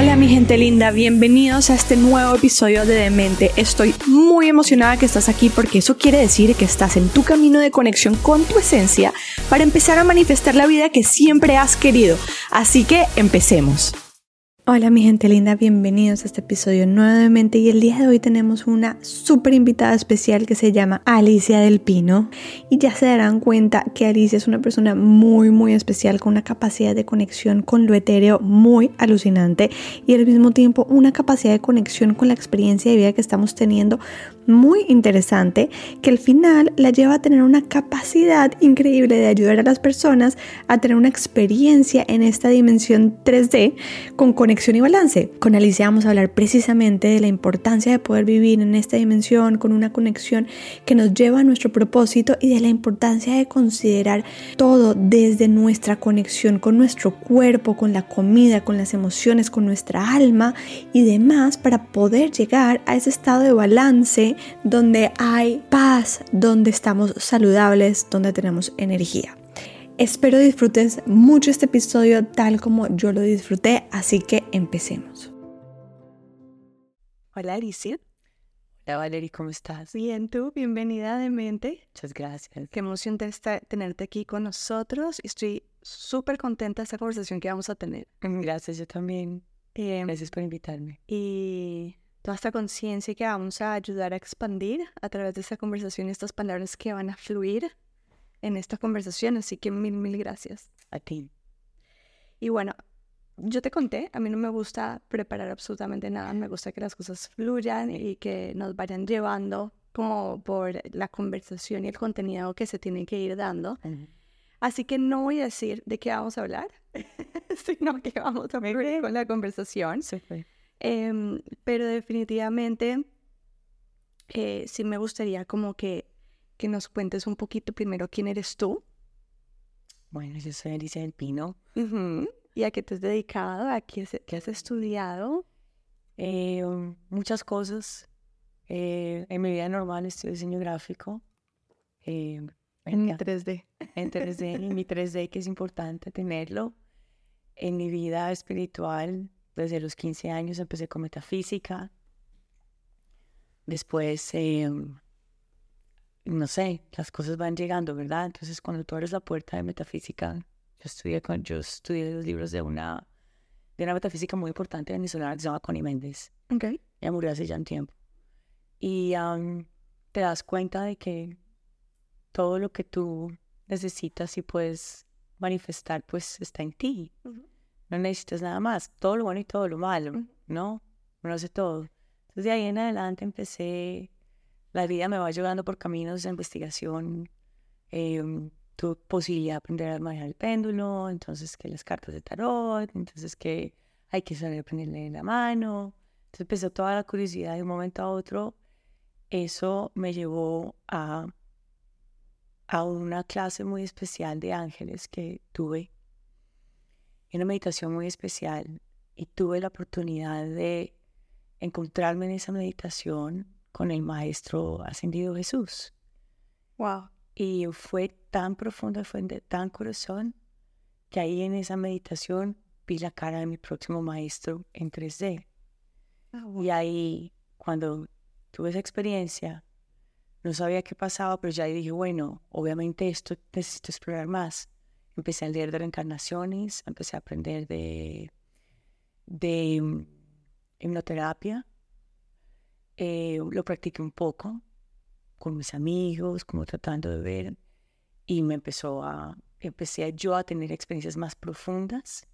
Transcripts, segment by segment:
Hola mi gente linda, bienvenidos a este nuevo episodio de Demente. Estoy muy emocionada que estás aquí porque eso quiere decir que estás en tu camino de conexión con tu esencia para empezar a manifestar la vida que siempre has querido. Así que empecemos. Hola mi gente linda, bienvenidos a este episodio nuevamente y el día de hoy tenemos una súper invitada especial que se llama Alicia del Pino y ya se darán cuenta que Alicia es una persona muy muy especial con una capacidad de conexión con lo etéreo muy alucinante y al mismo tiempo una capacidad de conexión con la experiencia de vida que estamos teniendo muy interesante que al final la lleva a tener una capacidad increíble de ayudar a las personas a tener una experiencia en esta dimensión 3D con conexión y balance. Con Alicia vamos a hablar precisamente de la importancia de poder vivir en esta dimensión con una conexión que nos lleva a nuestro propósito y de la importancia de considerar todo desde nuestra conexión con nuestro cuerpo, con la comida, con las emociones, con nuestra alma y demás para poder llegar a ese estado de balance donde hay paz, donde estamos saludables, donde tenemos energía. Espero disfrutes mucho este episodio tal como yo lo disfruté, así que empecemos. Hola Alicia. Hola Valerie, ¿cómo estás? Bien, tú, bienvenida de mente. Muchas gracias. Qué emoción de tenerte aquí con nosotros. Estoy súper contenta de esta conversación que vamos a tener. Gracias, yo también. Em, gracias por invitarme. Y toda esta conciencia que vamos a ayudar a expandir a través de esta conversación, estas palabras que van a fluir en esta conversación. Así que mil, mil gracias. A ti. Y bueno, yo te conté, a mí no me gusta preparar absolutamente nada, me gusta que las cosas fluyan y que nos vayan llevando como por la conversación y el contenido que se tiene que ir dando. Así que no voy a decir de qué vamos a hablar, sino que vamos a fluir con la conversación. Sí, Em, pero definitivamente eh, sí me gustaría como que, que nos cuentes un poquito primero quién eres tú. Bueno, yo soy Alicia del Pino. ¿Y a qué te has dedicado? ¿A qué, has estudiado? Eh, muchas cosas. Eh, en mi vida normal estudio diseño gráfico. en 3D. En 3D, en mi 3D, que es importante tenerlo. En mi vida espiritual desde los 15 años empecé con metafísica. Después, em, no sé, las cosas van llegando, ¿verdad? Entonces, cuando tú abres la puerta de metafísica, yo estudié, con, yo estudié los libros de una, de una metafísica muy importante venezolana que se llama Connie Méndez. Okay. Ella murió hace ya un tiempo. Y te das cuenta de que todo lo que tú necesitas y puedes manifestar, pues está en ti no necesitas nada más, todo lo bueno y todo lo malo, ¿no? Uno hace todo. Entonces de ahí en adelante empecé, la vida me va llevando por caminos de investigación, eh, tuve posibilidad de aprender a manejar el péndulo, entonces que las cartas de tarot, entonces que hay que saber aprenderle la mano. Entonces empezó toda la curiosidad de un momento a otro. Eso me llevó a, a una clase muy especial de ángeles que tuve una meditación muy especial y tuve la oportunidad de encontrarme en esa meditación con el Maestro Ascendido Jesús. Wow. Y fue tan profundo, fue de tan corazón, que ahí en esa meditación vi la cara de mi próximo maestro en 3D. Ah, y ahí, cuando tuve esa experiencia, no sabía qué pasaba, pero ya dije, bueno, obviamente esto necesito explorar más empecé a leer de reencarnaciones, empecé a aprender de, de mm, hipnoterapia. Eh, lo practiqué un poco con mis amigos, como tratando de ver, y me empezó a, empecé yo a tener experiencias más profundas,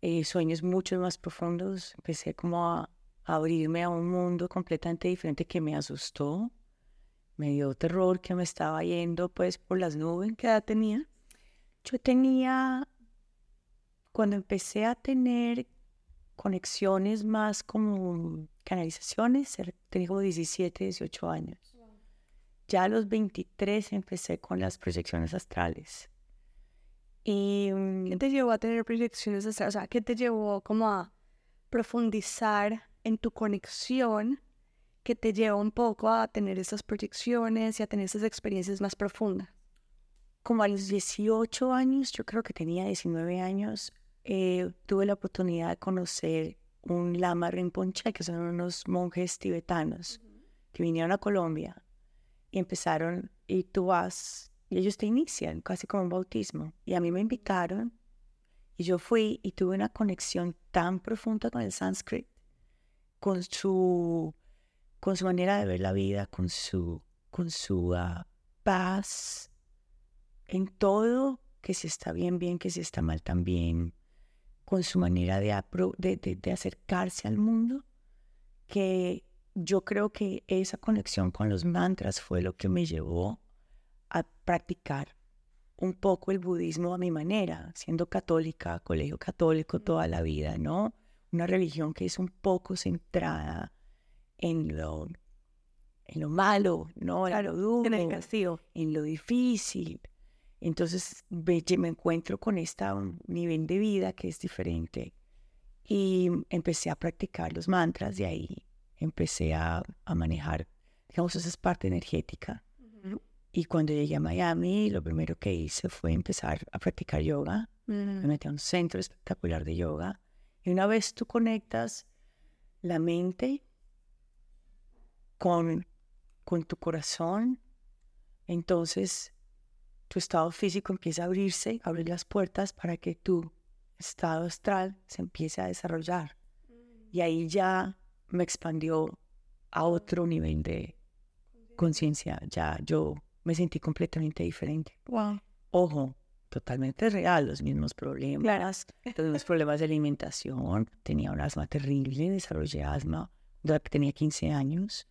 eh, sueños mucho más profundos, empecé como a, a abrirme a un mundo completamente diferente que me asustó, me dio terror que me estaba yendo pues por las nubes. ¿Qué edad tenía? Yo tenía, cuando empecé a tener conexiones más como canalizaciones, tenía como 17, 18 años. Ya a los 23 empecé con las proyecciones astrales. ¿Y mm, qué te llevó a tener proyecciones astrales? O sea, ¿qué te llevó como a profundizar en tu conexión que te llevó un poco a tener esas proyecciones y a tener esas experiencias más profundas? Como a los 18 años, yo creo que tenía 19 años, eh, tuve la oportunidad de conocer un lama Rinpoche, que son unos monjes tibetanos que vinieron a Colombia y empezaron, y tú vas, y ellos te inician casi como un bautismo. Y a mí me invitaron y yo fui y tuve una conexión tan profunda con el sánscrito, con su, con su manera de ver la vida, con su, con su ah, paz, en todo, que si está bien, bien, que si está mal, también, con su manera de, de, de acercarse al mundo, que yo creo que esa conexión con los mantras fue lo que me llevó a practicar un poco el budismo a mi manera, siendo católica, colegio católico toda la vida, ¿no? Una religión que es un poco centrada en lo, en lo malo, ¿no? en lo duro, en el castigo. en lo difícil. Entonces me, me encuentro con este nivel de vida que es diferente y empecé a practicar los mantras de ahí empecé a, manejar, digamos, esa parte energética. Y cuando llegué a Miami, lo primero que hice fue empezar a practicar yoga. Me metí a un centro espectacular de yoga. Y una vez tú conectas la mente con, con tu corazón, entonces tu estado físico empieza a abrirse, abrir las puertas para que tu estado astral se empiece a desarrollar. Y ahí ya me expandió a otro nivel de conciencia. Ya yo me sentí completamente diferente. Wow. Ojo, totalmente real, los mismos problemas, los mismos problemas de alimentación. Tenía un asma terrible, desarrollé asma desde que tenía 15 años.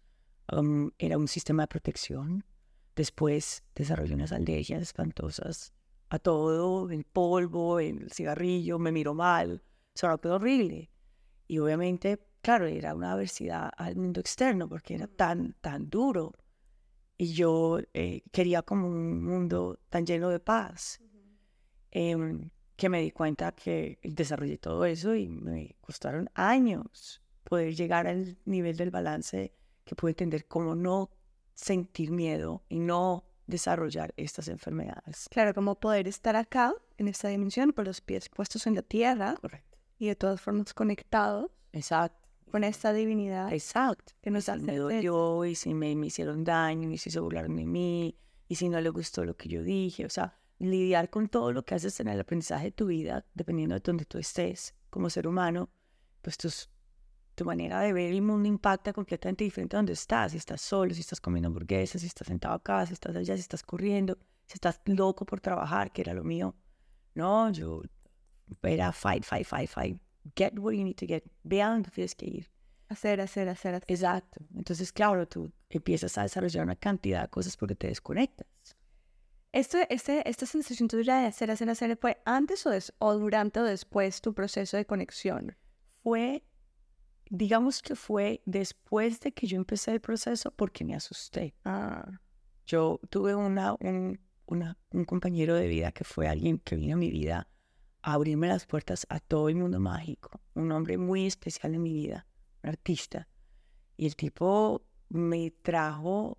Um, era un sistema de protección. Después desarrollé unas alergias espantosas a todo, el polvo, el cigarrillo, me miró mal. O sea, fue horrible. Y obviamente claro, era una adversidad al mundo externo porque era tan, tan duro. Y yo eh, quería como un mundo tan lleno de paz. Em, que me di cuenta que desarrollé todo eso y me costaron años poder llegar al nivel del balance que pude entender cómo no sentir miedo y no desarrollar estas enfermedades. Claro, como poder estar acá, en esta dimensión, con los pies puestos en la tierra. Correcto. Y de todas formas conectados. Exacto con esta divinidad. Exacto. Que nos hace. Me dolió y si me, hicieron daño y si se burlaron de mí y si no le gustó lo que yo dije. O sea, lidiar con todo lo que haces en el aprendizaje de tu vida, dependiendo de donde tú estés como ser humano, pues tus, tu manera de ver el mundo impacta completamente diferente a donde estás. Si estás solo, si estás comiendo hamburguesas, si estás sentado acá, si estás allá, si estás corriendo, si estás loco por trabajar, que era lo mío. No, yo era fight, fight, fight, fight get where you need to get, ve a donde tienes que ir. Hacer, hacer, hacer, hacer. Exacto. Entonces, claro, tú empiezas a desarrollar una cantidad de cosas porque te desconectas. Este, este, esta sensación tuya de hacer, hacer, hacer, ¿fue antes o, o durante o después tu proceso de conexión? Fue, digamos que fue después de que yo empecé el proceso porque me asusté. Ah. Yo tuve una, un, una, un compañero de vida que fue alguien que vino a mi vida abrirme las puertas a todo el mundo mágico. Un hombre muy especial en mi vida, un artista. Y el tipo me trajo,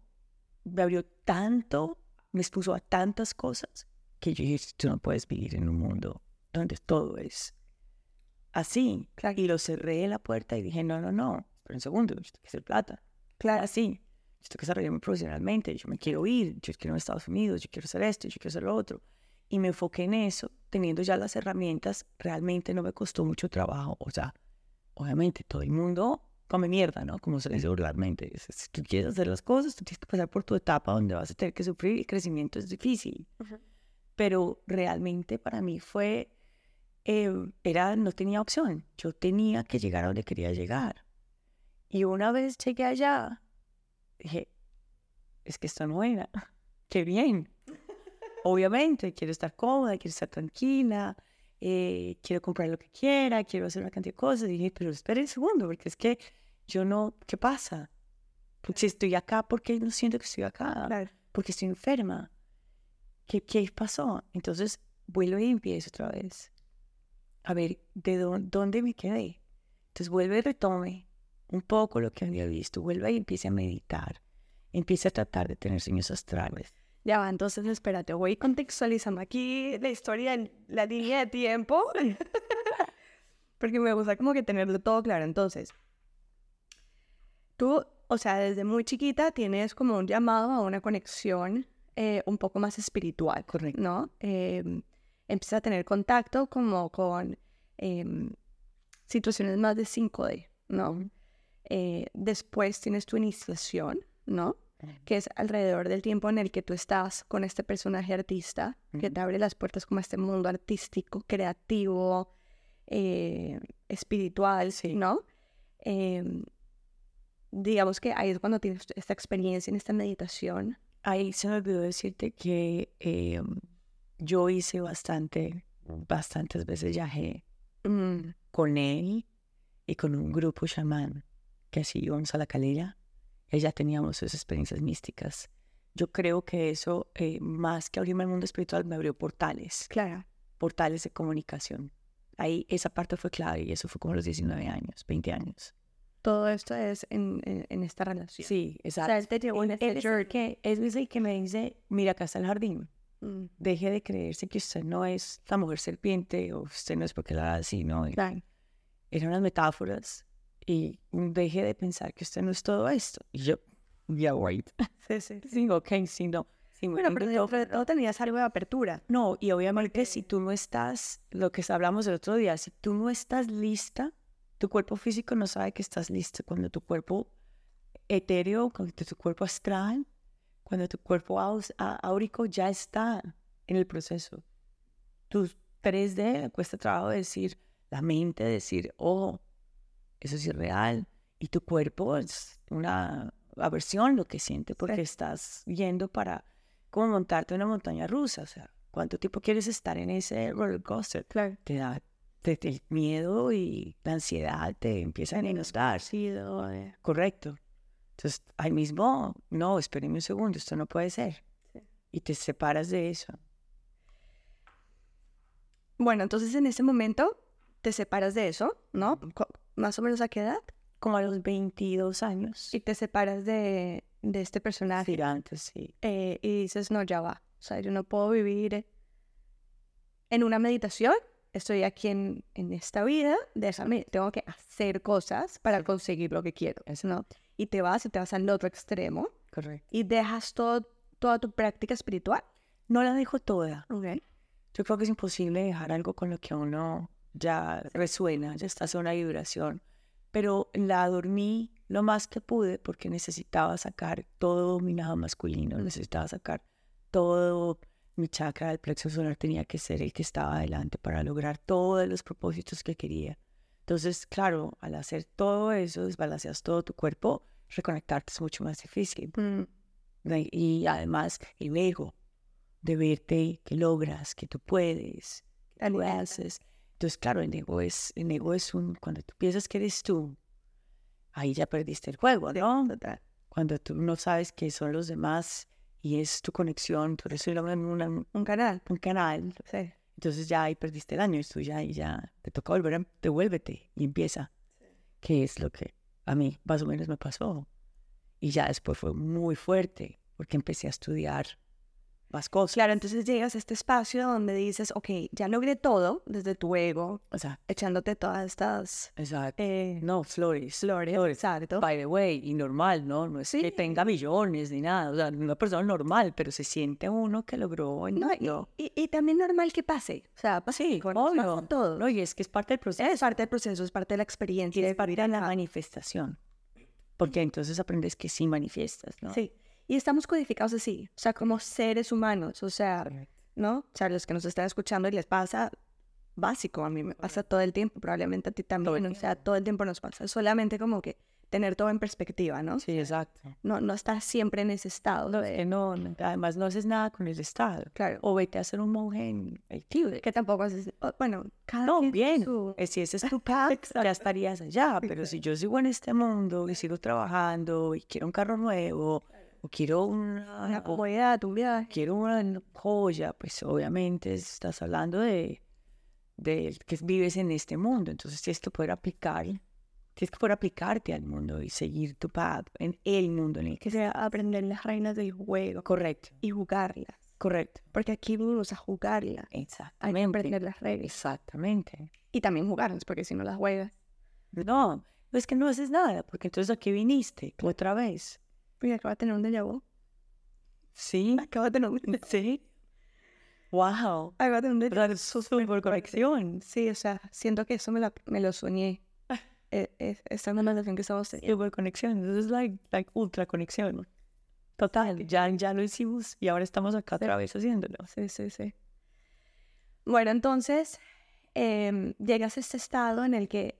me abrió tanto, me expuso a tantas cosas que yo dije, tú no puedes vivir en un mundo donde todo es así. Y lo cerré la puerta y dije, no, no, no, espera un segundo, yo tengo que hacer plata. Claro. Así. Yo tengo que desarrollarme profesionalmente, yo me quiero ir, yo quiero ir a Estados Unidos, yo quiero hacer esto, yo quiero hacer lo otro y me enfoqué en eso, teniendo ya las herramientas, realmente no me costó mucho trabajo. O sea, obviamente todo el mundo come mierda, ¿no? Como se dice vulgarmente. Si tú quieres hacer las cosas, tú tienes que pasar por tu etapa donde vas a tener que sufrir y el crecimiento es difícil. Pero realmente para mí fue, eh, era, no tenía opción. Yo tenía que llegar a donde quería llegar. Y una vez llegué allá, dije, es que esto no era. Qué bien. Obviamente, quiero estar cómoda, quiero estar tranquila, eh, quiero comprar lo que quiera, quiero hacer una cantidad de cosas. Y dije, pero espera un segundo, porque es que yo no, ¿qué pasa? Si estoy acá, ¿por qué no siento que estoy acá? Porque estoy enferma. ¿Qué, ¿Qué pasó? Entonces vuelvo y empiezo otra vez. A ver, ¿de dónde, me quedé? Entonces vuelve y retome un poco lo que había visto, vuelve y empiece a meditar, empiece a tratar de tener sueños astrales Ya va, entonces espérate, voy contextualizando aquí la historia, la línea de tiempo, porque me gusta como que tenerlo todo claro. Entonces, tú, o sea, desde muy chiquita tienes como un llamado a una conexión eh, un poco más espiritual, Correcto. ¿no? Eh, empiezas a tener contacto como con em, situaciones más de 5D, ¿no? Eh, después tienes tu iniciación, ¿no? Que es alrededor del tiempo en el que tú estás con este personaje artista, que te abre las puertas como a este mundo artístico, creativo, eh, espiritual, Sí. ¿no? Em, digamos que ahí es cuando tienes esta experiencia en esta meditación. Ahí se me olvidó decirte que eh, yo hice bastante, bastantes veces viaje Mm, con él y con un grupo chamán que así íbamos a la calera. Ya teníamos esas experiencias místicas. Yo creo que eso, eh, más que abrirme al mundo espiritual, me abrió portales, claro. portales de comunicación. Ahí esa parte fue clave y eso fue como a los 19 años, 20 años. Todo esto es en, en- en esta relación. Sí, O exacto. sea, él te llevó en este que, es que me dice, mira, acá está el jardín. Mm, Deje de creerse que usted no es la mujer serpiente o usted no es porque la así, ¿no? Claro. Eran unas metáforas y deje de pensar que usted no es todo esto. Y yo, yeah, wait. Sí, sí. Sí, ok, sí, no. Sí, Bueno, pero dentro de todo tenías algo de apertura. No, y obviamente si tú no estás, lo que hablamos el otro día, si tú no estás lista, tu cuerpo físico no sabe que estás lista. Cuando tu cuerpo etéreo, cuando tu cuerpo astral, cuando tu cuerpo áurico ya está en el proceso. Tu 3D le cuesta trabajo decir, la mente decir, oh, eso es real. Y tu cuerpo es una aversión lo que siente porque estás yendo para como montarte en una montaña rusa. O sea, ¿cuánto tiempo quieres estar en ese roller coaster? Claro. Te da te- te- el miedo y la ansiedad te empiezan a inundar. Sí, de- Correcto. Entonces, ahí mismo, no, espéreme un segundo, esto no puede ser. Sí. Y te separas de eso. Bueno, entonces en ese momento te separas de eso, ¿no? Más o menos a qué edad. Como a los 22 años. Y te separas de, de este personaje. Sí, antes, sí. eh, y dices, no, ya va. O sea, yo no puedo vivir en una meditación. Estoy aquí en, en esta vida. Déjame, tengo que hacer cosas para conseguir lo que quiero. ¿no? Y te vas y te vas al otro extremo Correcto. y dejas todo, toda tu práctica espiritual. No la dejo toda. Okay. Yo creo que es imposible dejar algo con lo que uno ya resuena, ya está en una vibración. Pero la dormí lo más que pude porque necesitaba sacar todo mi lado masculino, necesitaba sacar todo mi chakra del plexo solar, tenía que ser el que estaba adelante para lograr todos los propósitos que quería. Entonces, claro, al hacer todo eso, desbalanceas todo tu cuerpo, reconectarte es mucho más difícil. Mm, Like, Y además el ego de verte que logras, que tú puedes, que tú haces. Entonces, claro, el ego es, el ego es un, cuando tú piensas que eres tú, ahí ya perdiste el juego, ¿no? Cuando tú no sabes que son los demás y es tu conexión, tú eres en una- Un canal. un canal, Sí. Entonces ya ahí perdiste el año, tú ya, y ya te toca volver, a, devuélvete y empieza. Que es lo que a mí más o menos me pasó. Y ya después fue muy fuerte, porque empecé a estudiar más cosas. Claro, entonces llegas a este espacio donde dices, ok, ya logré todo desde tu ego, O sea, echándote todas estas exacto. eh, No, flores. flores. Exacto. By the way, y normal, ¿no? No es Sí. que tenga millones ni nada. O sea, una persona normal, pero se siente uno que logró en No, y, y- y también normal que pase. O sea, pasa Sí, con obvio. todo. No, y es que es parte del proceso. Es parte del proceso, es parte de la experiencia. Y es parte de la manifestación. Porque entonces aprendes que sí manifiestas, ¿no? Sí. Y estamos codificados así, o sea, como seres humanos, o sea, ¿no? O sea, los que nos están escuchando y les pasa básico, a mí me pasa todo el tiempo, probablemente a ti también, o sea, todo el tiempo nos pasa, solamente como que tener todo en perspectiva, ¿no? Sí, exacto. No, no estar siempre en ese estado. No, de- no, no, además no haces nada con el Estado. Claro. O vete a ser un monje en el Tíbet. que tampoco haces, bueno, cada No, bien. su- eh, Si ese es tu path, ya estarías allá. Pero si yo sigo en este mundo y sigo trabajando y quiero un carro nuevo o quiero una, una comodidad, un viaje. quiero una joya, pues obviamente estás hablando de, de que vives en este mundo. Entonces tienes que poder aplicar, Tienes que poder aplicarte al mundo y seguir tu path en el mundo en el que sea aprender las reinas del juego Correcto, y jugarlas. correcto. Porque aquí venimos a jugarlas. Hay que Exactamente. aprender las reglas. Exactamente. Y también jugarlas, porque si no las juegas. No, es que no haces nada, porque entonces aquí viniste otra vez. Mira, acaba de tener un déjà vu. Sí, Acaba de tener un déjà vu. sí. Wow. Acaba de tener un déjà vu. Es súper conexión. Sí, o sea, siento que eso me, la- me lo soñé. Eh, eh, esta es una relación que estamos teniendo. Súper conexión. Entonces es like, like ultra conexión. Total, ya, ya lo hicimos y ahora estamos acá otra vez haciéndolo. Sí, sí, sí. Bueno, entonces em, llegas a este estado en el que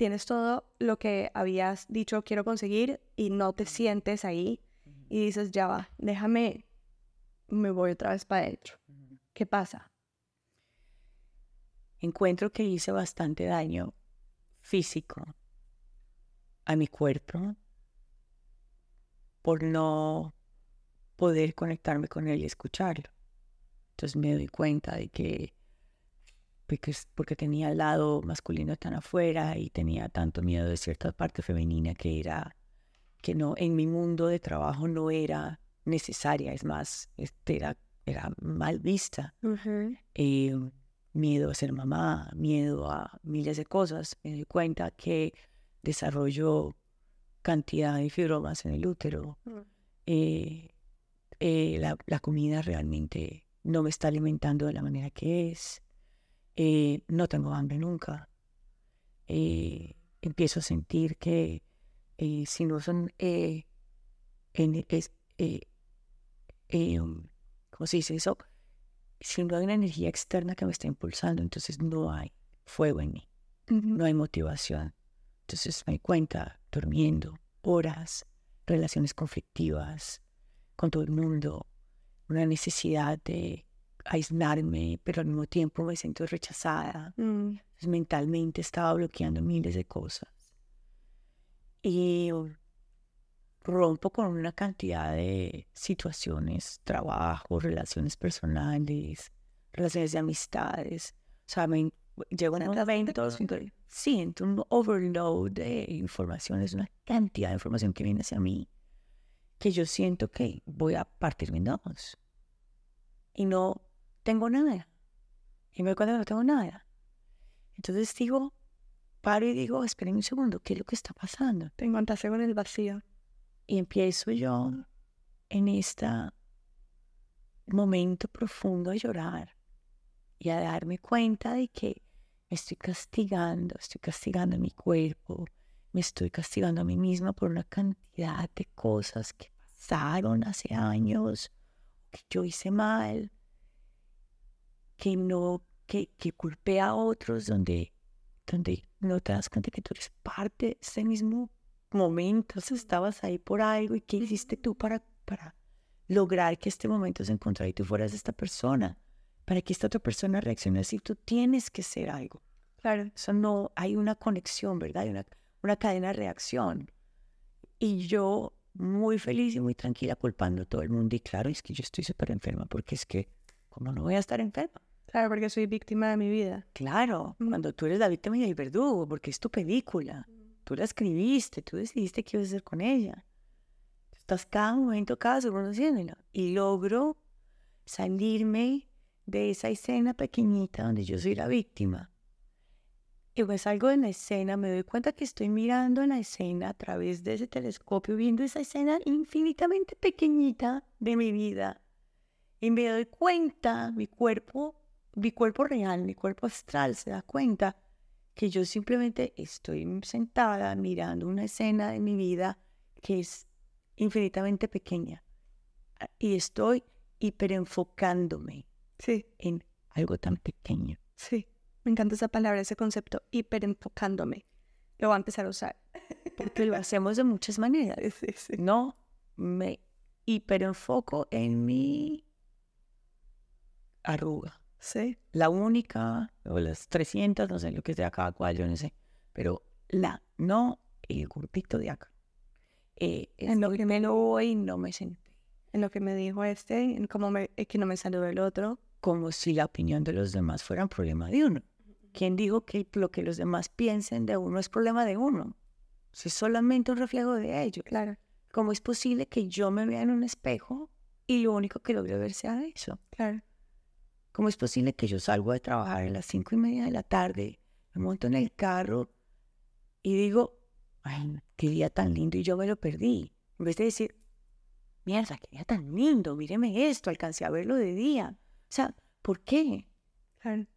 tienes todo lo que habías dicho quiero conseguir y no te sientes ahí y dices, ya va, déjame, me voy otra vez para adentro. ¿Qué pasa? Encuentro que hice bastante daño físico a mi cuerpo por no poder conectarme con él y escucharlo. Entonces me doy cuenta de que porque, porque tenía el lado masculino tan afuera y tenía tanto miedo de cierta parte femenina que era que no en mi mundo de trabajo no era necesaria, es más, este, era, era mal vista eh, miedo a ser mamá, miedo a miles de cosas. Me doy cuenta que desarrollo cantidad de fibromas en el útero. Eh, eh, la, la comida realmente no me está alimentando de la manera que es. Eh, no tengo hambre nunca. Eh, empiezo a sentir que eh, si no son eh, en- es, eh, um, ¿cómo se dice eso? si no hay una energía externa que me está impulsando, entonces no hay fuego en mí, no hay motivación. Entonces me cuenta, durmiendo, horas, relaciones conflictivas con todo el mundo, una necesidad de aislarme, pero al mismo tiempo me siento rechazada. Mm, Entonces, mentalmente estaba bloqueando miles de cosas. Y rompo con una cantidad de situaciones, trabajo, relaciones personales, relaciones de amistades. O sea, me llego en un evento, siento un overload de información, es una cantidad de información que viene hacia mí, que yo siento que voy a partirme en dos. Y no tengo nada. Y me doy cuenta que no tengo nada. Entonces digo, paro y digo, esperen un segundo, ¿qué es lo que está pasando? Te encontraste con el vacío. Y empiezo yo en este momento profundo a llorar y a darme cuenta de que me estoy castigando, estoy castigando mi cuerpo, me estoy castigando a mí misma por una cantidad de cosas que pasaron hace años, que yo hice mal, que no, que, que culpé a otros, donde, donde no te das cuenta que tú eres parte de ese mismo momento, o sea, estabas ahí por algo y qué hiciste tú para, para lograr que este momento se encontrara y tú fueras esta persona, para que esta otra persona reaccione así, tú tienes que ser algo. Claro. Eso no, hay una conexión, ¿verdad? Hay una, una cadena de reacción. Y yo muy feliz y muy tranquila culpando a todo el mundo. Y claro, es que yo estoy súper enferma porque es que, ¿cómo no voy a estar enferma? Claro, porque soy víctima de mi vida. Claro, Mm. cuando tú eres la víctima y el verdugo, porque es tu película. Tú la escribiste, tú decidiste qué ibas a hacer con ella. Estás cada momento, cada segundo haciéndolo. Y logro salirme de esa escena pequeñita donde yo soy la víctima. Y pues salgo de la escena, me doy cuenta que estoy mirando en la escena a través de ese telescopio, viendo esa escena infinitamente pequeñita de mi vida. Y me doy cuenta, mi cuerpo, mi cuerpo real, mi cuerpo astral se da cuenta que yo simplemente estoy sentada mirando una escena de mi vida que es infinitamente pequeña. Ah, Y estoy hiperenfocándome Sí, en algo tan pequeño. sí. Me encanta esa palabra, ese concepto, hiperenfocándome. Lo voy a empezar a usar. Porque lo hacemos de muchas maneras. Sí, sí. No me hiperenfoco en mi arruga. Sí. La única, o las 300, no sé lo que sea cada cual, yo no sé. Pero la, no el grupito de acá. Eh, En lo que me pero hoy no me senté. En lo que me dijo este, en cómo me, es que no me saludó el otro. Como si la opinión de los demás fuera un problema de uno. ¿Quién dijo que lo que los demás piensen de uno es problema de uno? Soy solamente un reflejo de ellos. Claro. ¿Cómo es posible que yo me vea en un espejo y lo único que logro ver sea eso? Claro. ¿Cómo es posible que yo salgo de trabajar a las cinco y media de la tarde, me monto en el carro y digo, ay, qué día tan lindo y yo me lo perdí? En vez de decir, mierda, qué día tan lindo, míreme esto, alcancé a verlo de día. O sea, ¿por qué?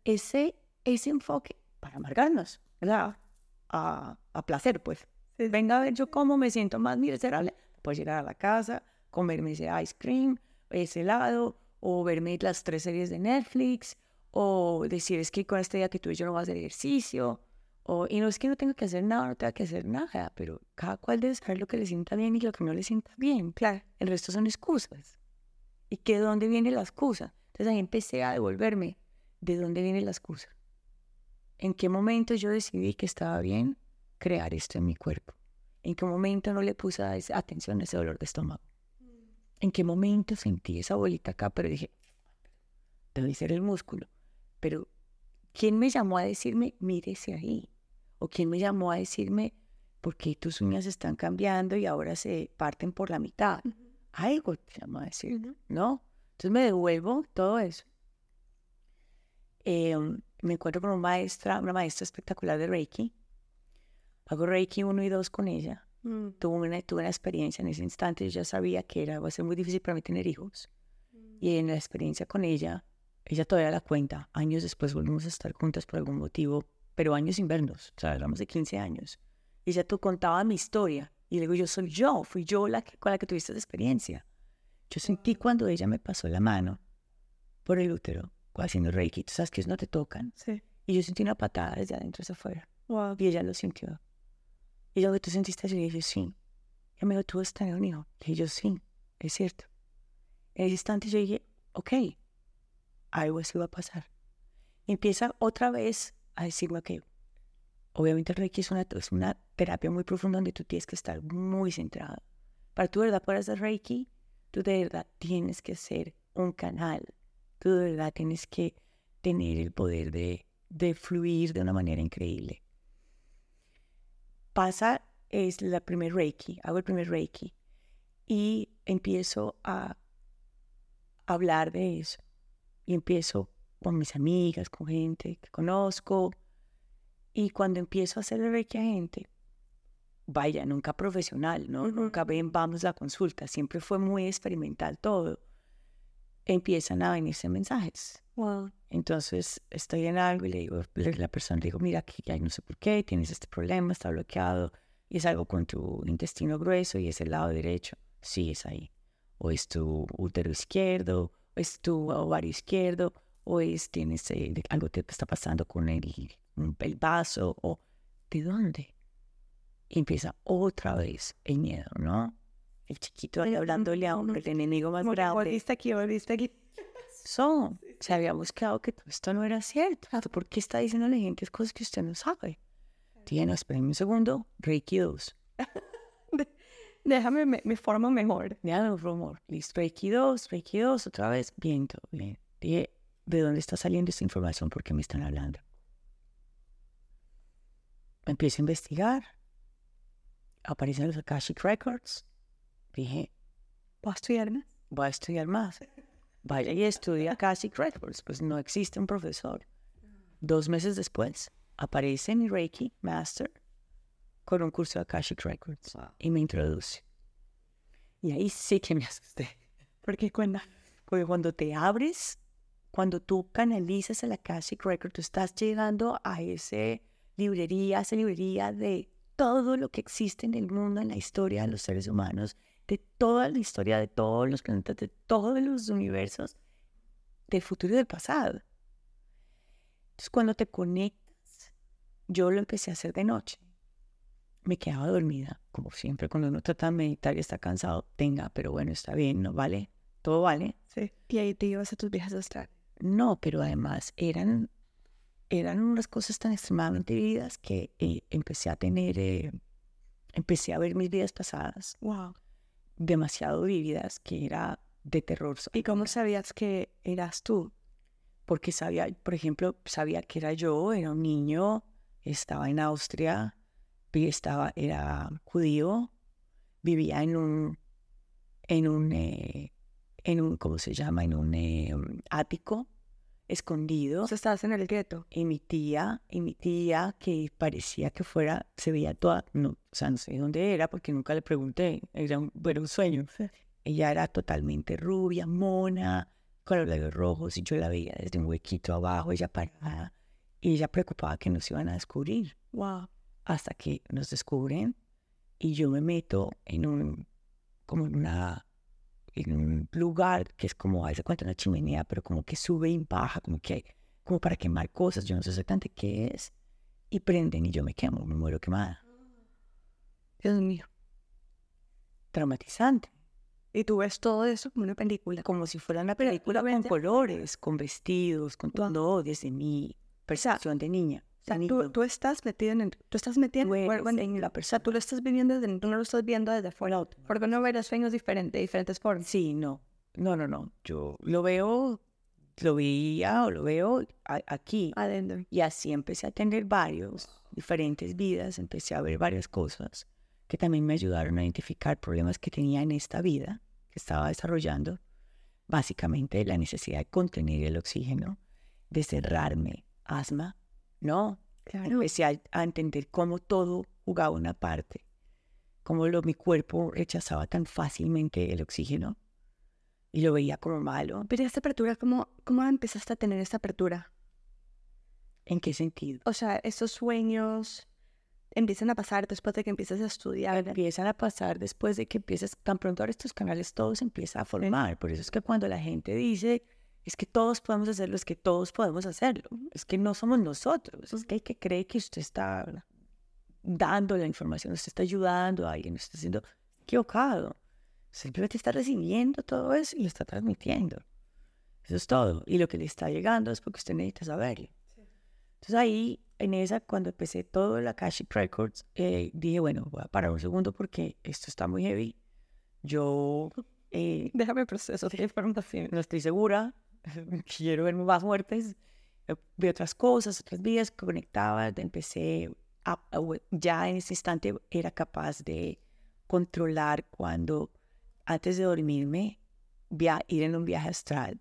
Ese, ese enfoque para amargarnos, ¿verdad? A, a placer, pues. Venga a ver yo cómo me siento más miserable. Pues llegar a la casa, comerme ese ice cream, ese helado, o verme las tres series de Netflix, o decir es que con este día que tuve yo no voy a hacer ejercicio, o, y no es que no tenga que hacer nada, no tenga que hacer nada, pero cada cual debe saber lo que le sienta bien y lo que no le sienta bien. Claro. El resto son excusas. ¿Y que de dónde viene la excusa? Entonces ahí empecé a devolverme de dónde viene la excusa. ¿En qué momento yo decidí que estaba bien crear esto en mi cuerpo? ¿En qué momento no le puse atención a ese dolor de estómago? ¿En qué momento sentí esa bolita acá? Pero dije, debe ser el músculo. Pero, ¿quién me llamó a decirme, mírese ahí? ¿O quién me llamó a decirme, por qué tus uñas están cambiando y ahora se parten por la mitad? Algo te llamó a decir. ¿no? Entonces me devuelvo todo eso. Eh, me encuentro con una maestra, una maestra espectacular de Reiki. Hago Reiki 1 y 2 con ella. Mm. Tuve una, tuve una experiencia en ese instante. Yo ya sabía que era, va a ser muy difícil para mí tener hijos. Y en la experiencia con ella, ella todavía la cuenta. Años después volvimos a estar juntas por algún motivo, pero años sin vernos. O sea, hablamos de 15 años. Y ella tú contaba mi historia. Y le digo, yo soy yo, fui yo la que, con la que tuviste esa experiencia. Yo sentí cuando ella me pasó la mano por el útero, haciendo reiki. Tú sabes que ellos no te tocan. Sí. Y yo sentí una patada desde adentro hacia afuera. Wow. Y ella lo sintió. Y yo, ¿tú sentiste eso? Y dije, sí. Y me dijo, ¿tú a tener un hijo? Y yo, sí, es cierto. En ese instante yo dije, ok, algo así va a pasar. Empieza otra vez a decirme, ok, obviamente el Reiki es una, es una terapia muy profunda donde tú tienes que estar muy centrado. Para de verdad poder hacer Reiki, tú de verdad tienes que ser un canal. Tú de verdad tienes que tener el poder de, de fluir de una manera increíble. Pasa, es la primer Reiki, hago el primer Reiki y empiezo a hablar de eso. Y empiezo con mis amigas, con gente que conozco. Y cuando empiezo a hacer el Reiki a gente, vaya, nunca profesional, ¿no? Nunca ven, vamos la consulta, siempre fue muy experimental todo. Empiezan a venirse mensajes. Wow. Entonces estoy en algo y le digo, la persona le digo, mira, aquí ya no sé por qué, tienes este problema, está bloqueado, y es algo con tu intestino grueso y es el lado derecho. Sí, es ahí. O es tu útero izquierdo, o es tu ovario izquierdo, o es tienes eh, algo te está pasando con el, el vaso, o ¿de dónde? Y empieza otra vez el miedo, ¿no? El chiquito ahí hablándole a un ujú. el enemigo más grande. Volviste aquí, volviste aquí. So, se había buscado que todo esto no era cierto. ¿Por qué está diciéndole gente cosas que usted no sabe? Dije, no, espérenme un segundo, Reiki 2. Déjame, me, me formo mejor. Déjame un rumor. Listo, Reiki 2, Reiki 2, otra vez. Bien, todo bien. Dije, ¿de dónde está saliendo esta información? ¿Por qué me están hablando? Empiezo a investigar. Aparecen los Akashic Records. Dije, ¿Puedo estudiar más? voy a estudiar más. Vaya y estudia Akashic Records. Pues no existe un profesor. Dos meses después, aparece mi Reiki Master con un curso de Akashic Records y me introduce. Y ahí sí que me asusté. Porque cuenta. Porque cuando te abres, cuando tú canalizas el Akashic Record, tú estás llegando a esa librería, a esa librería de todo lo que existe en el mundo, en la historia de los seres humanos, de toda la historia de todos los planetas, de todos los universos, del futuro y del pasado. Entonces, cuando te conectas, yo lo empecé a hacer de noche. Me quedaba dormida, como siempre, cuando uno trata de meditar y está cansado, tenga, pero bueno, está bien, ¿no? ¿Vale? Todo vale. Sí. Y ahí te ibas a tus viajes astrales. No, pero además eran, eran unas cosas tan extremadamente vividas que eh, empecé a tener, eh, empecé a ver mis vidas pasadas Wow. Demasiado vividas que era de terror. ¿Y cómo sabías que eras tú? Porque sabía, por ejemplo, sabía que era yo, era un niño, estaba en Austria, estaba, era judío, vivía en un, en un, eh, en un, ¿cómo se llama? En un eh, ático, escondido. Estabas en el gueto. Y mi tía, y mi tía, que parecía que fuera, se veía toda, no, o sea, no sé dónde era porque nunca le pregunté, era un, era un sueño. Ella era totalmente rubia, mona, con los labios rojos, y yo la veía desde un huequito abajo, ella parada, y ella preocupada que nos iban a descubrir, Wow. hasta que nos descubren, y yo me meto en un, como en una, en un lugar que es como, hace cuenta una chimenea, pero como que sube y baja, como que, como para quemar cosas, yo no sé exactamente qué es, y prenden y yo me quemo, me muero quemada. Dios mío. Traumatizante. Y tú ves todo eso como una película. como si fuera una película con colores, con vestidos, con todo desde mi percepción de niña. Sea, tú, tú estás metido en el, tú estás metido en la sea, tú lo estás viviendo desde, tú no lo estás viendo desde afuera. No, Porque no verás sueños diferentes, diferentes formas. Sí, no, no, no, no. Yo lo veo, lo veía o lo veo a- aquí. Adentro. Y así empecé a tener varios, diferentes vidas, empecé a ver varias cosas que también me ayudaron a identificar problemas que tenía en esta vida, que estaba desarrollando. Básicamente la necesidad de contener el oxígeno, de cerrarme, asma, ¿no? Claro. Empecé a, a entender cómo todo jugaba una parte, cómo lo, mi cuerpo rechazaba tan fácilmente el oxígeno y lo veía como malo. Pero esta apertura, ¿cómo, ¿cómo empezaste a tener esta apertura? ¿En qué sentido? O sea, estos sueños empiezan a pasar después de que empiezas a estudiar. empiezan a pasar después de que empiezas, tan pronto ahora estos canales todo se empieza a formar. Por eso es que cuando la gente dice, es que todos podemos hacerlo, es que todos podemos hacerlo. Es que no somos nosotros, es que hay que creer que usted está dando la información, usted está ayudando a alguien, usted está siendo equivocado. Simplemente está recibiendo todo eso y lo está transmitiendo. Eso es todo. Y lo que le está llegando es porque usted necesita saberlo. Entonces ahí, en esa, cuando empecé todo la Akashic Records, eh, dije, bueno, voy a parar un segundo porque esto está muy heavy. Yo eh, Déjame proceso de información. no estoy segura, quiero verme más fuertes. Eh, Vi otras cosas, otras vías que conectaba, empecé a, a- ya en ese instante era capaz de controlar cuando antes de dormirme via- ir en un viaje astral.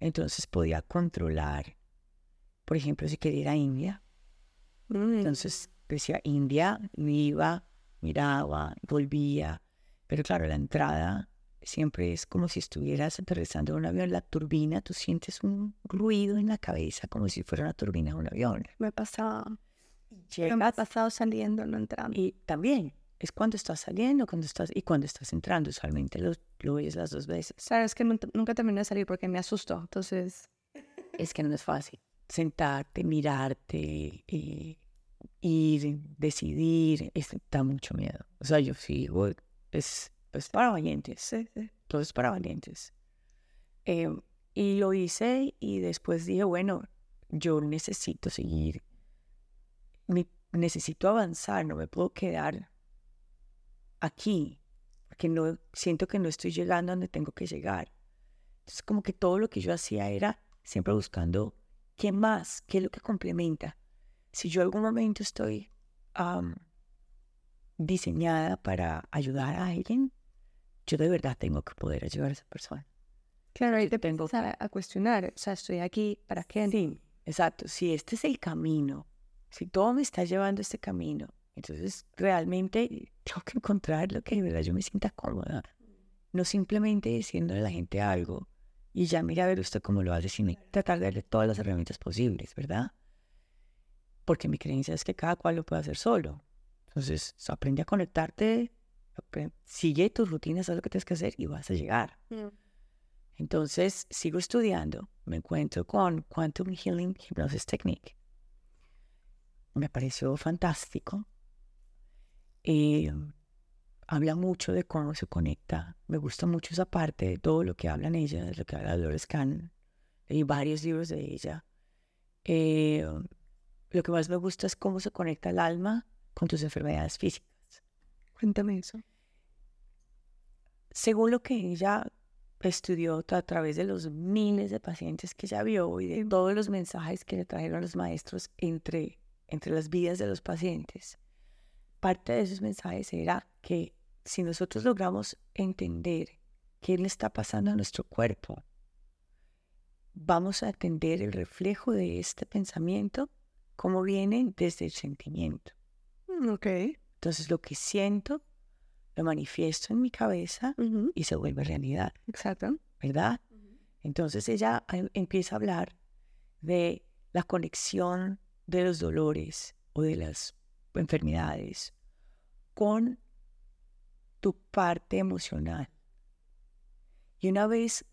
Entonces podía controlar, por ejemplo, si quería ir a India, entonces decía India, iba, miraba, volvía. Pero claro, la entrada siempre es como si estuvieras aterrizando en un avión. La turbina, tú sientes un ruido en la cabeza como si fuera una turbina de un avión. me ha pasado. Pero me ha Llegas pasado saliendo, no entrando. y también es cuando estás saliendo cuando estás, y cuando estás entrando. Usualmente lo, lo ves las dos veces. Sabes que nunca, nunca terminé de salir porque me asustó. Entonces, Es que no es fácil. Sentarte, mirarte, eh, ir, decidir, es, da mucho miedo. O sea, yo sí, voy- es, es para valientes. sí, sí. todo es para valientes. Eh, y lo hice y después dije, bueno, yo necesito seguir, necesito avanzar, no me puedo quedar aquí, porque no siento que no estoy llegando a donde tengo que llegar. Entonces, como que todo lo que yo hacía era siempre buscando qué más, qué es lo que complementa. Si yo algún momento estoy diseñada para ayudar a alguien, yo de verdad tengo que poder ayudar a esa persona. Claro, y te tengo a, a cuestionar. O sea, estoy aquí, ¿para qué? Sí, exacto. Si este es el camino, si todo me está llevando a este camino, entonces realmente tengo que encontrar lo que de verdad yo me sienta cómoda. No simplemente diciéndole a la gente algo y ya mira a ver usted cómo lo hace, sino tratar de darle todas las herramientas posibles, ¿verdad? Porque mi creencia es que cada cual lo puede hacer solo. Entonces, aprende a conectarte, sigue tus rutinas, haz lo que tienes que hacer y vas a llegar. Entonces sigo estudiando, me encuentro con Quantum Healing Hypnosis Technique. Me pareció fantástico. Y habla mucho de cómo se conecta. Me gusta mucho esa parte de todo lo que hablan ella, de lo que habla Dolores Cannon. Leí varios libros de ella. Eh, lo que más me gusta es cómo se conecta el alma con tus enfermedades físicas. Cuéntame eso. según lo que ella estudió a través de los miles de pacientes que ella vio y de todos los mensajes que le trajeron los maestros entre, entre las vidas de los pacientes, parte de esos mensajes era que si nosotros logramos entender qué le está pasando a nuestro cuerpo, vamos a entender el reflejo de este pensamiento como viene desde el sentimiento. Mm, Ok. Entonces lo que siento lo manifiesto en mi cabeza y se vuelve realidad, Exacto. ¿verdad? Entonces ella empieza a hablar de la conexión de los dolores o de las enfermedades con tu parte emocional. Y una vez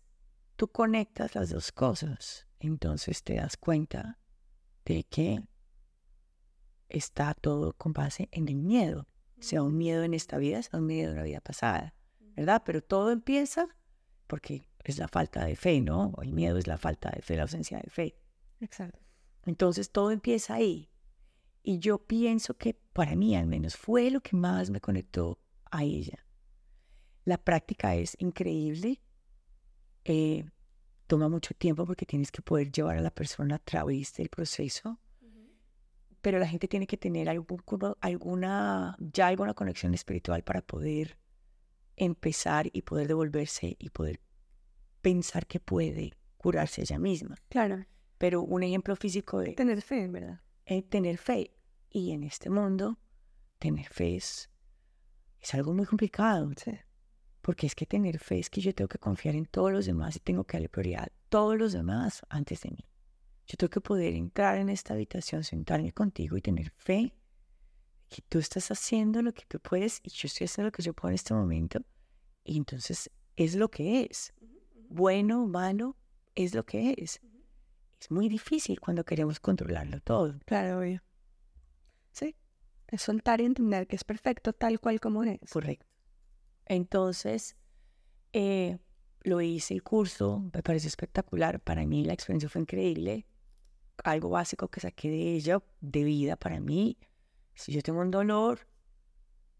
tú conectas las dos cosas, entonces te das cuenta de que está todo con base en el miedo, sea un miedo en esta vida, sea un miedo en la vida pasada, ¿verdad? Pero todo empieza porque es la falta de fe, ¿no? El miedo es la falta de fe, la ausencia de fe. Exacto. Entonces todo empieza ahí. Y yo pienso que para mí al menos fue lo que más me conectó a ella. La práctica es increíble. eh, toma mucho tiempo porque tienes que poder llevar a la persona a través del proceso. Pero la gente tiene que tener algún, alguna, ya alguna conexión espiritual para poder empezar y poder devolverse y poder pensar que puede curarse ella misma. Claro. Pero un ejemplo físico de Tener fe, ¿verdad? eh, tener fe. Y en este mundo, tener fe es, es algo muy complicado. Sí. Porque es que tener fe es que yo tengo que confiar en todos los demás y tengo que darle prioridad a todos los demás antes de mí. Yo tengo que poder entrar en esta habitación, sentarme contigo y tener fe que tú estás haciendo lo que tú puedes y yo estoy haciendo lo que yo puedo en este momento. Y entonces es lo que es. Bueno, malo, es lo que es. Es muy difícil cuando queremos controlarlo todo. Claro, obvio. Sí. Es soltar y entender que es perfecto tal cual como es. Correcto. Entonces, eh, lo hice el curso, me pareció espectacular. Para mí la experiencia fue increíble. Algo básico que saqué de ella, de vida para mí. Si yo tengo un dolor,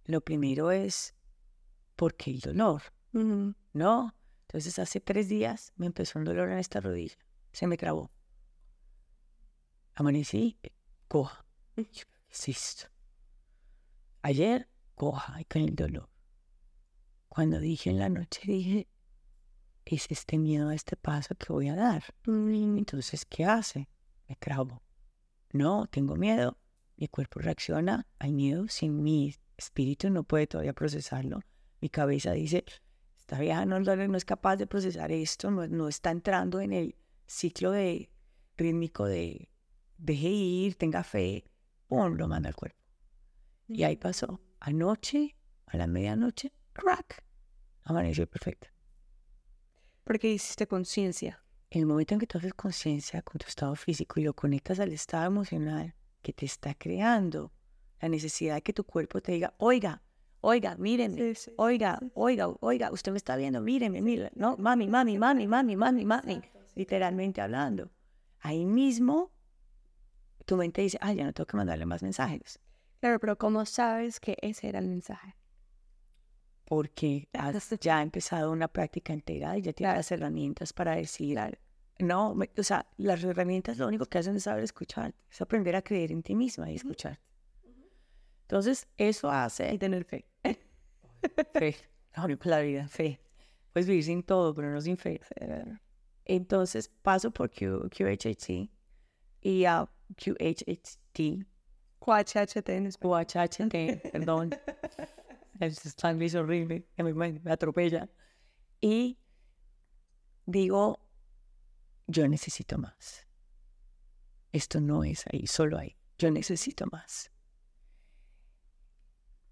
lo primero es, ¿por qué el dolor? ¿No? Entonces, hace tres días me empezó un dolor en esta rodilla. Se me trabó. Amanecí, coja. Yo, ¿Qué es esto? Ayer, coja y con el dolor. Cuando dije en la noche, dije, es este miedo a este paso que voy a dar. Entonces, ¿qué hace? Me cravo. No, tengo miedo. Mi cuerpo reacciona al miedo sin mi espíritu no puede todavía procesarlo. Mi cabeza dice, esta vieja no, es capaz de procesar esto, no, no está entrando en el ciclo de rítmico de deje ir, tenga fe, pum, lo manda al cuerpo. Y ahí pasó. Anoche, a la medianoche, crack, amaneció perfecto. Porque hiciste conciencia. En el momento en que tú haces conciencia con tu estado físico y lo conectas al estado emocional que te está creando la necesidad de que tu cuerpo te diga, oiga, oiga, mírenme, Sí, sí, oiga, oiga, oiga, usted me está viendo, míreme, mire, no, mami, mami, mami, mami, mami, mami, literalmente hablando. Ahí mismo tu mente dice, ah, ya no tengo que mandarle más mensajes, Claro, pero ¿cómo sabes que ese era el mensaje? Porque has ya empezado una práctica entera y ya tienes las herramientas para decir, no, me- o sea, las herramientas lo único que hacen es saber escuchar, es aprender a creer en ti misma y escuchar. Entonces, eso hace Y tener fe. fe, la única la vida, fe. Puedes vivir sin todo, pero no sin fe. Entonces, paso por Q, QHHT y a QHHT, QHHT en español. QHHT, perdón. El es horrible, que me, me atropella. Y digo, yo necesito más. Esto no es ahí, solo ahí. Yo necesito más.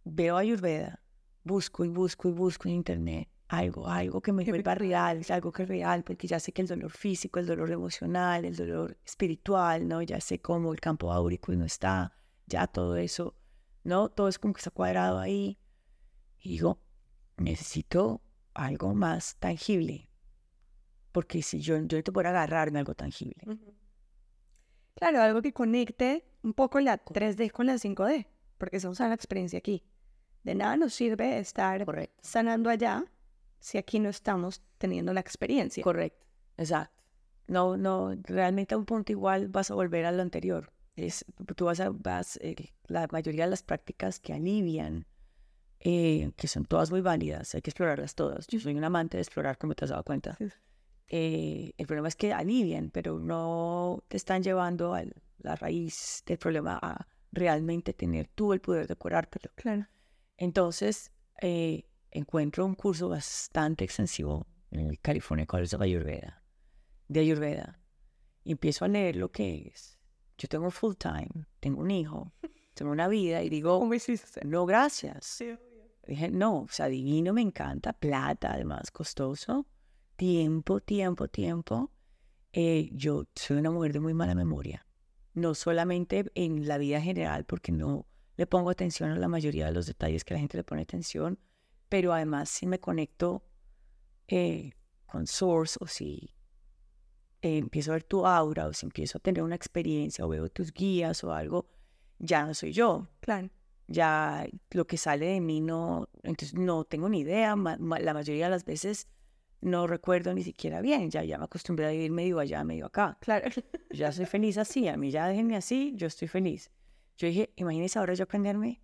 Veo Ayurveda, busco y busco y busco en internet algo, algo que me vuelva real, algo que es real, porque ya sé que el dolor físico, el dolor emocional, el dolor espiritual, ¿no? Ya sé cómo el campo áurico no está, ya todo eso, ¿no? Todo es como que está cuadrado ahí. Y digo, necesito algo más tangible, porque si yo, yo necesito poder agarrarme a algo tangible. Claro, algo que conecte un poco la 3D con la 5D, porque estamos en la experiencia aquí. De nada nos sirve estar Correcto. sanando allá si aquí no estamos teniendo la experiencia. Correcto, exacto. No, no, realmente a un punto igual vas a volver a lo anterior. Es, tú vas a, vas, eh, la mayoría de las prácticas que alivian, eh, que son todas muy válidas, hay que explorarlas todas. Yo soy un amante de explorar, como te has dado cuenta. Eh, el problema es que alivian, pero no te están llevando a la raíz del problema a realmente tener tú el poder de curártelo. Claro. Entonces, eh, encuentro un curso bastante extensivo en el California College of Ayurveda, de Ayurveda, y empiezo a leer lo que es. Yo tengo full time, tengo un hijo, tengo una vida, y digo, no, gracias. Sí, Dije, no, o sea, divino, me encanta, plata, además costoso, tiempo, tiempo, tiempo. Eh, yo soy una mujer de muy mala memoria, no solamente en la vida general, porque no le pongo atención a la mayoría de los detalles que la gente le pone atención, pero además si me conecto eh, con Source o si eh, empiezo a ver tu aura o si empiezo a tener una experiencia o veo tus guías o algo, ya no soy yo Claro. Ya lo que sale de mí no, entonces no tengo ni idea, ma- ma- la mayoría de las veces no recuerdo ni siquiera bien, ya, ya me acostumbré a vivir medio allá, medio acá. Claro. Ya soy feliz así, a mí ya déjenme así, yo estoy feliz. Yo dije, imagínense ahora yo aprenderme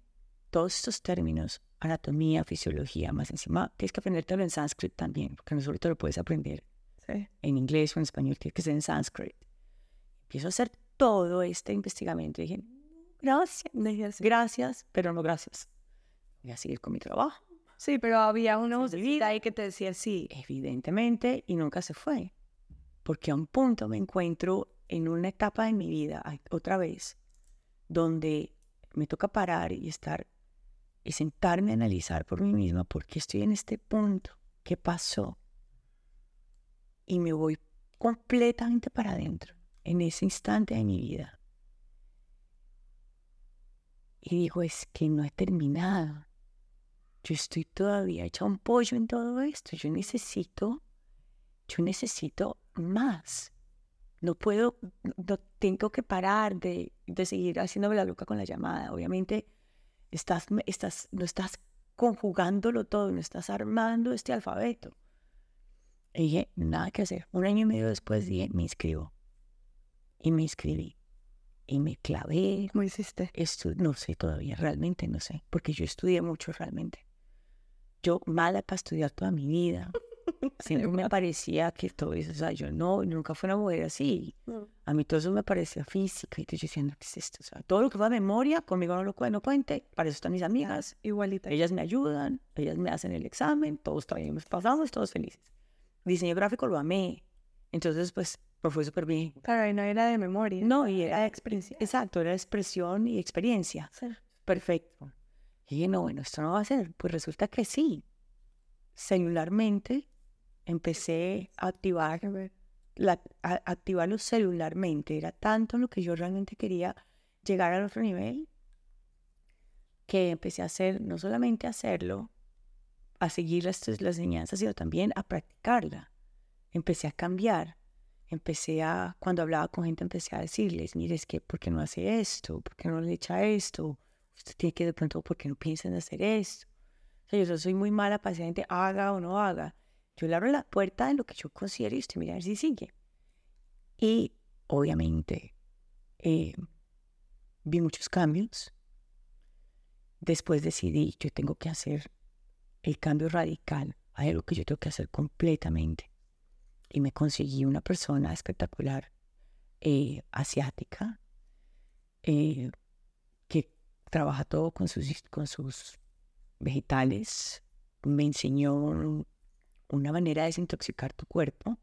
todos estos términos, anatomía, fisiología, más encima tienes que aprendértelo en sánscrito también, porque no solo te lo puedes aprender Sí. en inglés o en español, tiene que ser en sánscrito. Empiezo a hacer todo este investigamiento y dije, gracias, gracias, pero no gracias. Voy a seguir con mi trabajo, Sí, pero había una vocecita ahí que te decía sí. evidentemente, y nunca se fue. Porque a un punto me encuentro en una etapa de mi vida, otra vez, donde me toca parar y estar y sentarme a analizar por mí misma por qué estoy en este punto, qué pasó. Y me voy completamente para adentro, en ese instante de mi vida. Y digo, es que no he terminado. Yo estoy todavía hecha un pollo en todo esto. Yo necesito, yo necesito más. No puedo, no- tengo que parar de, de seguir haciéndome la loca con la llamada. Obviamente, estás, estás, no estás conjugándolo todo, no estás armando este alfabeto. Y dije, nada que hacer. Un año y medio después dije, me inscribo. Y me inscribí. Y me clavé. ¿Cómo hiciste? Estu- no sé todavía, realmente no sé, porque yo estudié mucho realmente. Yo mala para estudiar toda mi vida. Siempre me parecía que todo eso, o sea, yo no, nunca fui una mujer así. A mí todo eso me parecía física y estoy diciendo, ¿qué es esto? O sea, todo lo que va a memoria, conmigo no lo cuen- no cuente, para eso están mis amigas. Igualita. Ellas me ayudan, ellas me hacen el examen, todos también pasamos, todos felices. Diseño gráfico lo amé, entonces pues me fue súper bien. Claro, y no era de memoria. No, y era experiencia. Exacto, era expresión y experiencia. Sí. Perfecto. Y dije, no, bueno, esto no va a ser. Pues resulta que sí. Celularmente empecé a activar, la, a- activarlo celularmente. Era tanto lo que yo realmente quería llegar al otro nivel que empecé a hacer, no solamente a hacerlo, a seguir las, las enseñanzas, sino también a practicarla. Empecé a cambiar. Empecé a, cuando hablaba con gente, empecé a decirles, mire, es que, ¿por qué no hace esto? ¿Por qué no le echa esto? Usted tiene que de pronto, ¿por qué no piensa en hacer esto? O sea, yo soy muy mala para haga o no haga. Yo le abro la puerta de lo que yo considero y usted mira a ver si sigue. Y obviamente eh, vi muchos cambios. Después decidí, yo tengo que hacer el cambio radical. Hay algo que yo tengo que hacer completamente. Y me conseguí una persona espectacular, eh, asiática, eh, que trabaja todo con sus, con sus vegetales. Me enseñó una manera de desintoxicar tu cuerpo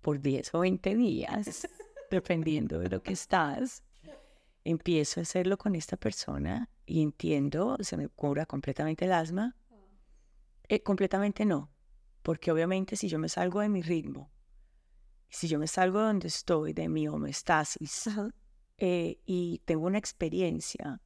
por 10 o 20 días, dependiendo de lo que estás. Empiezo a hacerlo con esta persona y entiendo, se me cura completamente el asma. Eh, completamente no, porque obviamente si yo me salgo de mi ritmo, si yo me salgo de donde estoy, de mi homeostasis, eh, y tengo una experiencia,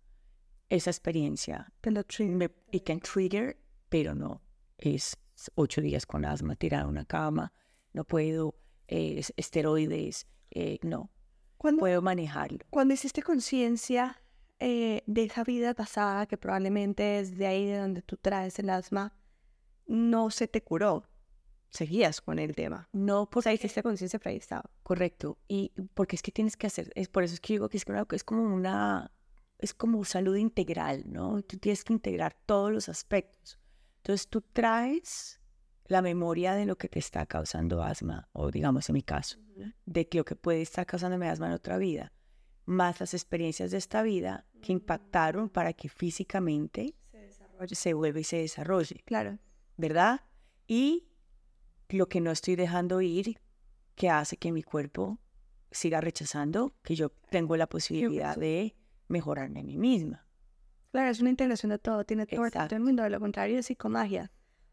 esa experiencia me, it can trigger, pero no. Es ocho días con asma, tirada en una cama, no puedo, eh, es- esteroides, eh, no, ¿Cuándo, puedo manejarlo. cuando hiciste conciencia eh, de esa vida pasada, que probablemente es de ahí de donde tú traes el asma, no se te curó. seguías con el tema. No, O sea, hiciste conciencia, pero ahí estaba. Correcto. Y porque es que tienes que hacer, es por eso es que digo que es, como una, es como salud integral, ¿no? Tú tienes que integrar todos los aspectos. Entonces tú traes la memoria de lo que te está causando asma, o digamos en mi caso, de que lo que puede estar causándome asma en otra vida, más las experiencias de esta vida que impactaron para que físicamente Se se vuelva y se desarrolle. Claro. ¿Verdad? Y lo que no estoy dejando ir, que hace que mi cuerpo siga rechazando, que yo tengo la posibilidad de mejorarme a mí misma. Claro, es una integración de todo, tiene todo, todo el mundo, de lo contrario es psicomagia.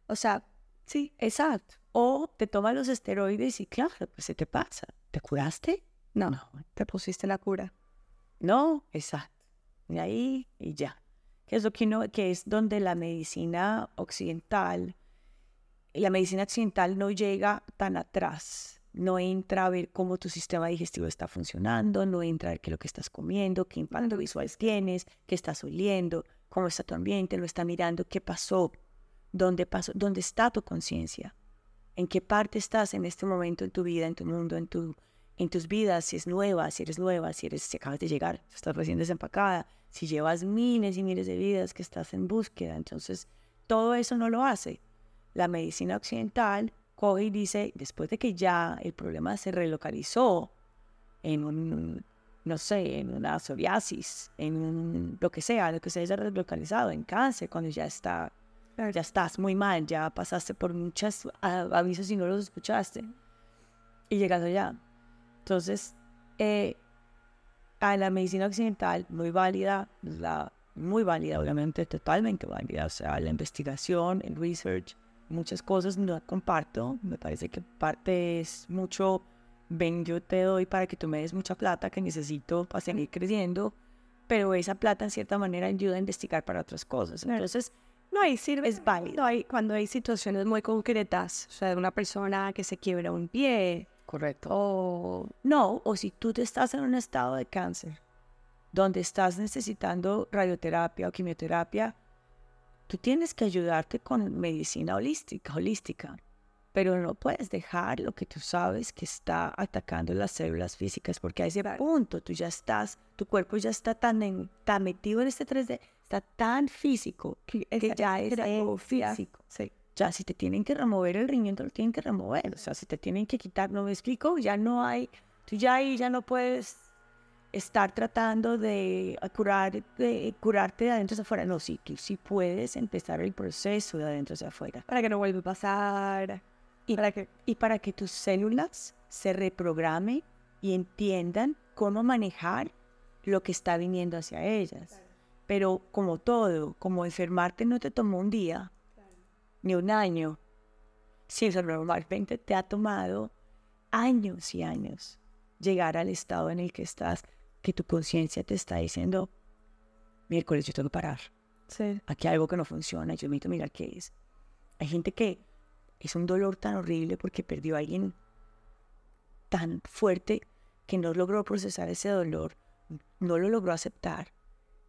O sea, sí, Exacto. O te tomas los esteroides y claro, pues se te pasa. ¿Te curaste? no, No. te pusiste la cura. No, exacto. Y ahí y ya. Que es lo que uno, que es donde la medicina occidental, la medicina occidental no llega tan atrás. No entra a ver cómo tu sistema digestivo está funcionando, no entra a ver qué es lo que estás comiendo, qué impacto visual tienes, qué estás oliendo, cómo está tu ambiente, no está mirando qué pasó, dónde pasó, dónde está tu conciencia, en qué parte estás en este momento en tu vida, en tu mundo, en tu en tus vidas, si es nueva, si eres nueva, si eres si acabas de llegar, si estás recién desempacada, si llevas miles y miles de vidas que estás en búsqueda, entonces todo eso no lo hace. La medicina occidental coge y dice, después de que ya el problema se relocalizó en un, no sé, en una psoriasis, en un, lo que sea, lo que se haya relocalizado, en cáncer, cuando ya está, ya estás muy mal, ya pasaste por muchos avisos y no los escuchaste, y llegas allá. Entonces, eh, a la medicina occidental, muy válida, la, muy válida, obviamente, totalmente válida. O sea, la investigación, el research, muchas cosas no la comparto. Me parece que parte es mucho, ven, yo te doy para que tú me des mucha plata que necesito para seguir creciendo, pero esa plata en cierta manera ayuda a investigar para otras cosas. Entonces, No, hay sirve. Es válido. No, hay, cuando hay situaciones muy concretas, o sea, de una persona que se quiebra un pie correcto. o No, o si tú te estás en un estado de cáncer, donde estás necesitando radioterapia o quimioterapia, tú tienes que ayudarte con medicina holística, holística. Pero no puedes dejar lo que tú sabes que está atacando las células físicas, porque a ese punto tú ya estás, tu cuerpo ya está tan, en- tan metido en este 3D, está tan físico, que, que ya es algo físico. Sí. Ya, si te tienen que remover el riñón, te lo tienen que remover. O sea, si te tienen que quitar, ¿no me explico? Ya no hay, tú ya ahí ya no puedes estar tratando de curar, de curarte de adentro hacia afuera. No, sí, tú sí puedes empezar el proceso de adentro hacia afuera. Para que no vuelva a pasar. Y para que y para que tus células se reprogramen y entiendan cómo manejar lo que está viniendo hacia ellas. Pero como todo, como enfermarte no te tomó un día, ni un año, si eso normalmente te ha tomado años y años llegar al estado en el que estás, que tu conciencia te está diciendo, miércoles yo tengo que parar, Sí. aquí hay algo que no funciona, yo necesito mirar qué es. Hay gente que es un dolor tan horrible porque perdió a alguien tan fuerte que no logró procesar ese dolor, no lo logró aceptar.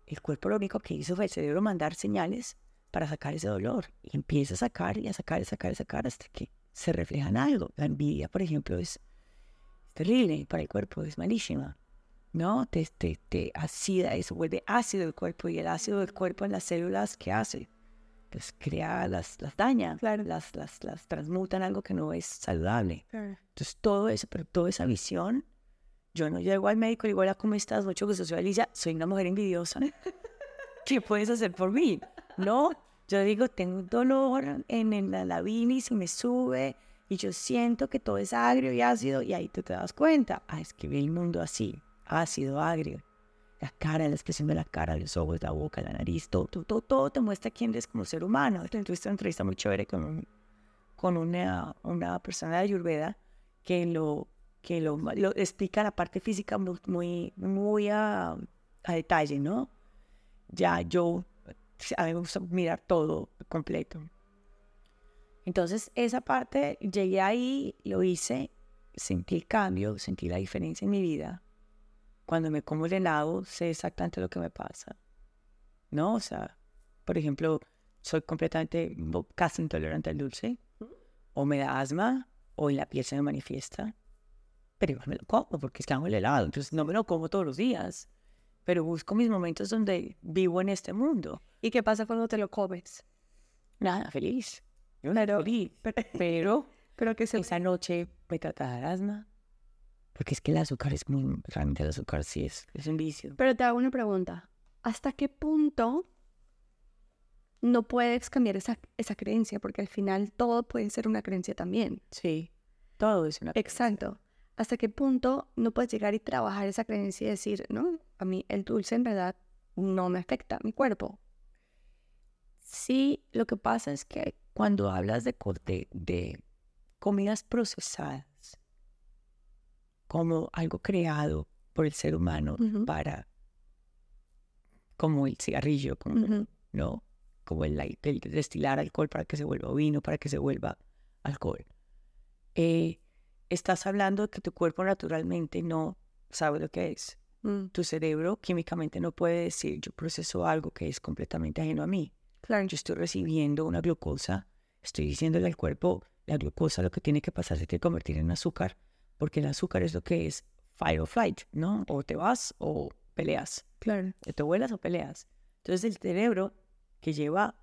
El cuerpo lo único que hizo fue el cerebro mandar señales para sacar ese dolor y empieza a sacar y a sacar y a sacar y a sacar hasta que se refleja en algo. La envidia, por ejemplo, es terrible para el cuerpo, es malísima. ¿no? Te, te, te acida, eso vuelve ácido el cuerpo y el ácido del cuerpo en las células, ¿qué hace? Pues crea, las, las daña, Claro. las, las, las transmuta en algo que no es saludable. Claro. Entonces todo eso, pero toda esa visión, yo no llego al médico y digo, hola, ¿cómo estás? Mucho gusto, soy Alicia, soy una mujer envidiosa. ¿Qué puedes hacer por mí? No, yo digo, tengo un dolor en, en la y me sube y yo siento que todo es agrio y ácido y ahí tú te das cuenta, ah, es que ve el mundo así, ácido, agrio. La cara, la expresión de la cara, los ojos, la boca, la nariz, todo, todo, todo, te muestra quién eres como ser humano. Tuviste una entrevista muy chévere con, con una, una persona de Ayurveda que lo, que lo, explica la parte física muy, muy, muy a detalle, ¿no? Ya yo, a mí me gusta mirar todo completo. Entonces, esa parte, llegué ahí, lo hice, sentí el cambio, sentí la diferencia en mi vida. Cuando me como el helado, sé exactamente lo que me pasa. ¿No? O sea, por ejemplo, soy completamente casi intolerante al dulce. o me da asma o en la piel se me manifiesta, pero igual me lo como porque está el helado, entonces no me lo como todos los días, pero busco mis momentos donde vivo en este mundo. ¿Y qué pasa cuando te lo comes? Nada, feliz. Yo no feliz, pero, pero que esa noche me trata de asma, porque es que el azúcar es muy, realmente el azúcar sí es, es un vicio. Pero te hago una pregunta, ¿hasta qué punto no puedes cambiar esa, esa creencia? Porque al final todo puede ser una creencia también. Sí, todo es una creencia. Exacto. ¿Hasta qué punto no puedes llegar y trabajar esa creencia y decir, no, a mí el dulce en verdad no me afecta a mi cuerpo? Sí, lo que pasa es que cuando hablas de, de, de comidas procesadas, como algo creado por el ser humano para, como el cigarrillo, como, ¿no? Como el, destilar alcohol para que se vuelva vino, para que se vuelva alcohol. Eh, estás hablando de que tu cuerpo naturalmente no sabe lo que es. Mm. Tu cerebro químicamente no puede decir, yo proceso algo que es completamente ajeno a mí. Claro. Yo estoy recibiendo una glucosa, estoy diciéndole al cuerpo, la glucosa lo que tiene que pasar es que convertir en azúcar porque el azúcar es lo que es fight or flight, ¿no? O te vas o peleas. Claro. O te vuelas o peleas. Entonces el cerebro que lleva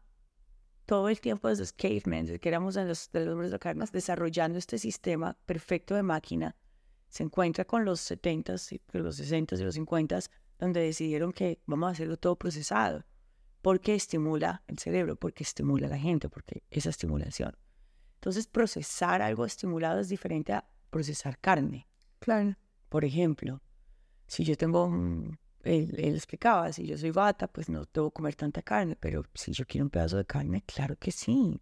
todo el tiempo desde los cavemen, desde que éramos en los, de los hombres de carne, desarrollando este sistema perfecto de máquina, se encuentra con los 70s, los 60s y los 50s, donde decidieron que vamos a hacerlo todo procesado. Porque estimula el cerebro, porque estimula a la gente, porque esa estimulación. Entonces, procesar algo estimulado es diferente a procesar carne. Claro. Por ejemplo, si yo tengo, él, explicaba, si yo soy bata, pues no debo comer tanta carne, pero si yo quiero un pedazo de carne, claro que sí.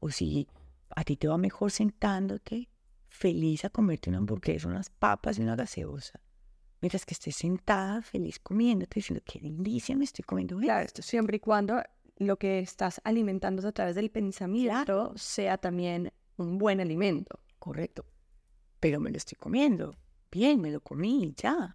O si a ti te va mejor sentándote, feliz a comerte una hamburguesa, unas papas y una gaseosa. Mientras que estés sentada, feliz comiéndote, diciendo, qué delicia me estoy comiendo Claro, esto siempre y cuando lo que estás alimentando a través del pensamiento sea también un buen alimento. Correcto pero me lo estoy comiendo. Bien, me lo comí, ya.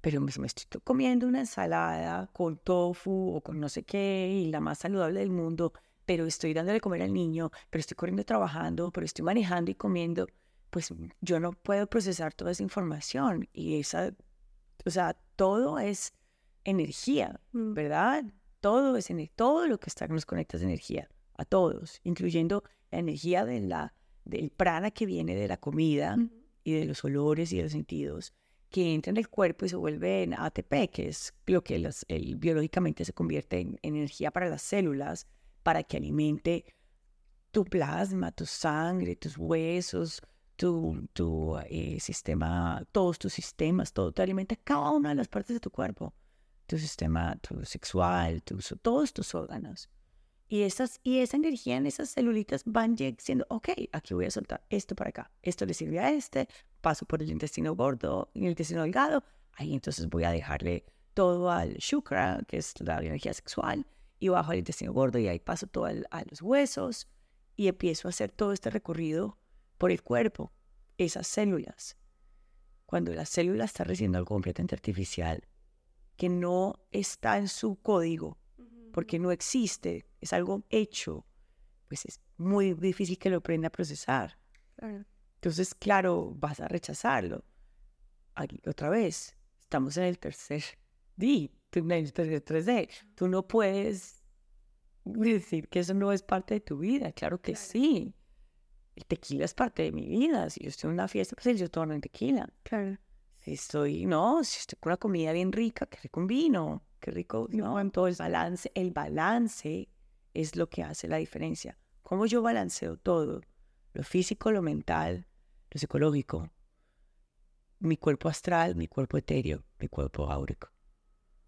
Pero me, estoy comiendo una ensalada con tofu o con no sé qué y la más saludable del mundo, pero estoy dándole de comer al niño, pero estoy corriendo trabajando, pero estoy manejando y comiendo, pues yo no puedo procesar toda esa información y esa, o sea, todo es energía, mm. ¿verdad? Todo es todo lo que está nos conecta es energía, a todos, incluyendo la energía de la del prana que viene de la comida y de los olores y de los sentidos, que entra en el cuerpo y se vuelve en ATP, que es lo que biológicamente se convierte en, energía para las células, para que alimente tu plasma, tu sangre, tus huesos, tu, tu eh, sistema, todos tus sistemas, todo te alimenta cada una de las partes de tu cuerpo, tu sistema tu sexual, todos tus órganos. Y, esas, y esa energía en esas celulitas van diciendo, ok, aquí voy a soltar esto para acá, esto le sirve a este, paso por el intestino gordo y el intestino delgado, ahí entonces voy a dejarle todo al shukra, que es la energía sexual, y bajo al intestino gordo y ahí paso todo a los huesos y empiezo a hacer todo este recorrido por el cuerpo, esas células. Cuando la célula está recibiendo algo completamente artificial, que no está en su código, porque no existe, es algo hecho, pues es muy difícil que lo aprenda a procesar. Entonces, claro, vas a rechazarlo. Aquí, otra vez, estamos en el tercer D, en el tercer 3D. Tú no puedes decir que eso no es parte de tu vida. Claro que sí. El tequila es parte de mi vida. Si yo estoy en una fiesta, pues yo tomo en tequila. Claro. Si estoy, no, si estoy con una comida bien rica, que rico un vino. Qué rico, ¿no? Todo el balance, el balance es lo que hace la diferencia. ¿Cómo yo balanceo todo? Lo físico, lo mental, lo psicológico, mi cuerpo astral, mi cuerpo etéreo, mi cuerpo áurico.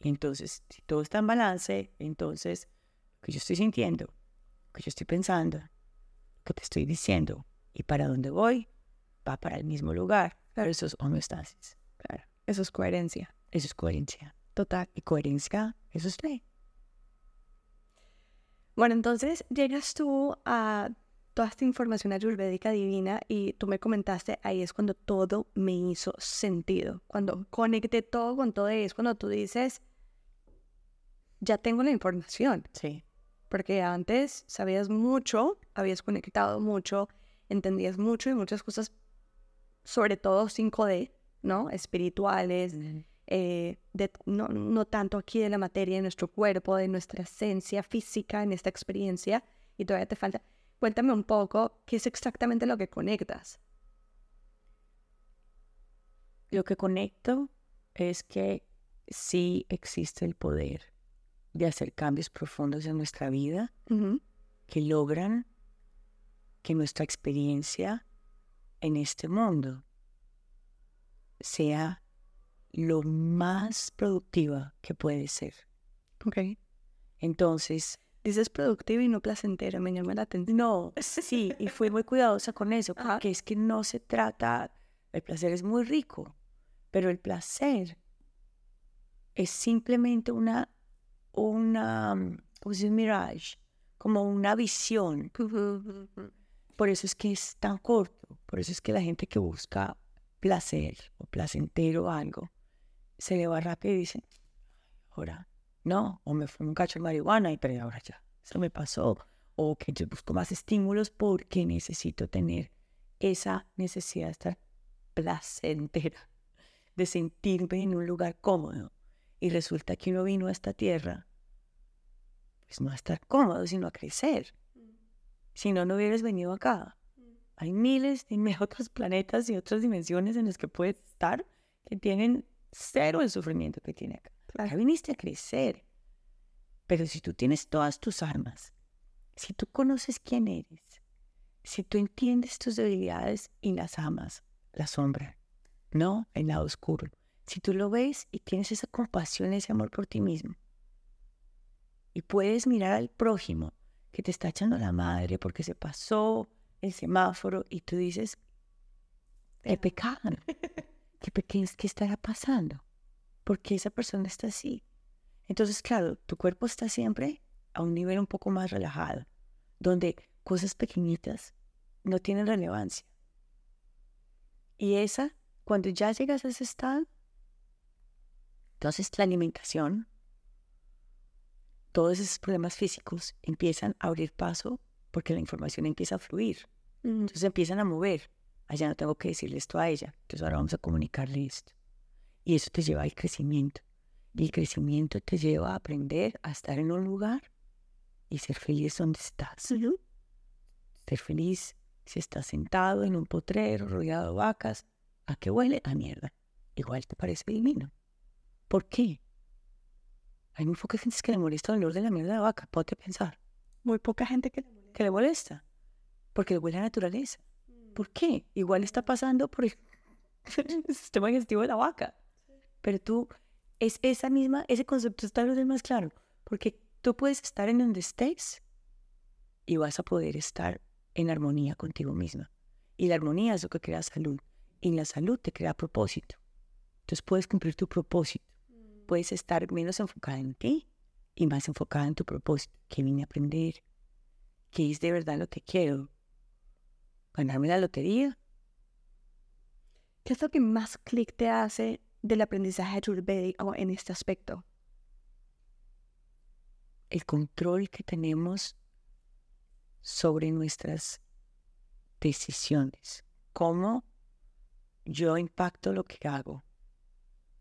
Y entonces, si todo está en balance, entonces lo que yo estoy sintiendo, lo que yo estoy pensando, lo que te estoy diciendo y para dónde voy, va para el mismo lugar. Claro, eso es homeostasis. Claro, eso es coherencia. Eso es coherencia. Total. Y coherencia, eso es ley. Bueno, entonces llegas tú a toda esta información ayurvédica divina y tú me comentaste, ahí es cuando todo me hizo sentido, cuando conecté todo con todo, es cuando tú dices, ya tengo la información. Sí. Porque antes sabías mucho, habías conectado mucho, entendías mucho y muchas cosas, sobre todo 5D, ¿no? Espirituales, eh, de, no, no tanto aquí de la materia, de nuestro cuerpo, de nuestra esencia física en esta experiencia, y todavía te falta. Cuéntame un poco qué es exactamente lo que conectas. Lo que conecto es que sí existe el poder de hacer cambios profundos en nuestra vida que logran que nuestra experiencia en este mundo sea lo más productiva que puede ser. Ok. Entonces... Dices productiva y no placentera, me llama la atención. No, sí, y fui muy cuidadosa con eso, porque es que no se trata, el placer es muy rico, pero el placer es simplemente una, una, ¿cómo se mirage? Como una visión. Por eso es que es tan corto, por eso es que la gente que busca placer o placentero o algo, se le va rápido y dice, ahora no, o me fue un cacho de marihuana y pero ahora ya, eso me pasó, o que yo busco más estímulos porque necesito tener esa necesidad de estar placentera, de sentirme en un lugar cómodo. Y resulta que uno vino a esta tierra, pues no a estar cómodo, sino a crecer. Si no, no hubieras venido acá. Hay miles de otros planetas y otras dimensiones en las que puedes estar que tienen cero el sufrimiento que tiene acá. Acá viniste a crecer. Pero si tú tienes todas tus armas, si tú conoces quién eres, si tú entiendes tus debilidades y las amas, la sombra, no el lado oscuro, si tú lo ves y tienes esa compasión, ese amor por ti mismo, y puedes mirar al prójimo que te está echando la madre porque se pasó el semáforo y tú dices, qué pecado, qué, qué estará pasando, porque esa persona está así. Entonces, claro, tu cuerpo está siempre a un nivel un poco más relajado, donde cosas pequeñitas no tienen relevancia. Y esa, cuando ya llegas a ese estado, entonces la alimentación, todos esos problemas físicos empiezan a abrir paso porque la información empieza a fluir. Entonces empiezan a mover. Allá no tengo que decirle esto a ella. Entonces ahora vamos a comunicarle esto. Y eso te lleva al crecimiento. Y el crecimiento te lleva a aprender a estar en un lugar y ser feliz donde estás. Ser feliz si estás sentado en un potrero rodeado de vacas. ¿A qué huele? A mierda. Igual te parece divino. ¿Por qué? Hay muy poca gente que le molesta el olor de la mierda de vaca. Ponte pensar. Muy poca gente que le molesta. Que le molesta. Porque le huele a naturaleza. Mm. ¿Por qué? Igual está pasando por el, sistema digestivo de la vaca. Pero tú, es esa misma, ese concepto está lo más claro. Porque tú puedes estar en donde estés y vas a poder estar en armonía contigo misma. Y la armonía es lo que crea salud. Y la salud te crea propósito. Entonces puedes cumplir tu propósito puedes estar menos enfocada en ti y más enfocada en tu propósito. ¿Qué vine a aprender? ¿Qué es de verdad lo que quiero? ¿Ganarme la lotería? ¿Qué es lo que más clic te hace del aprendizaje ayurvédico en este aspecto? El control que tenemos sobre nuestras decisiones. Cómo yo impacto lo que hago.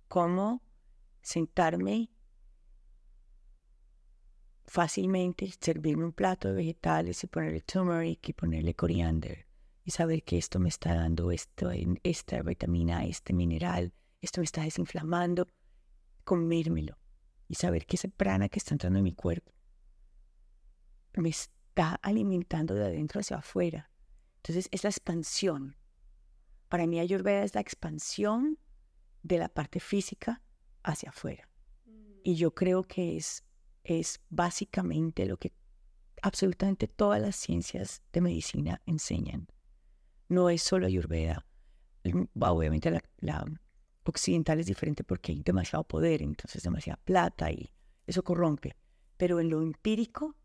Cómo sentarme fácilmente, servirme un plato de vegetales y ponerle turmeric y ponerle coriander y saber que esto me está dando esto, esta vitamina, este mineral, esto me está desinflamando, comérmelo y saber que ese prana que está entrando en mi cuerpo me está alimentando de adentro hacia afuera. Entonces es la expansión. Para mí Ayurveda es la expansión de la parte física hacia afuera. Y yo creo que es, es básicamente lo que absolutamente todas las ciencias de medicina enseñan. No es solo Ayurveda. Obviamente la, la occidental es diferente porque hay demasiado poder, entonces demasiada plata y eso corrompe. Pero en lo empírico,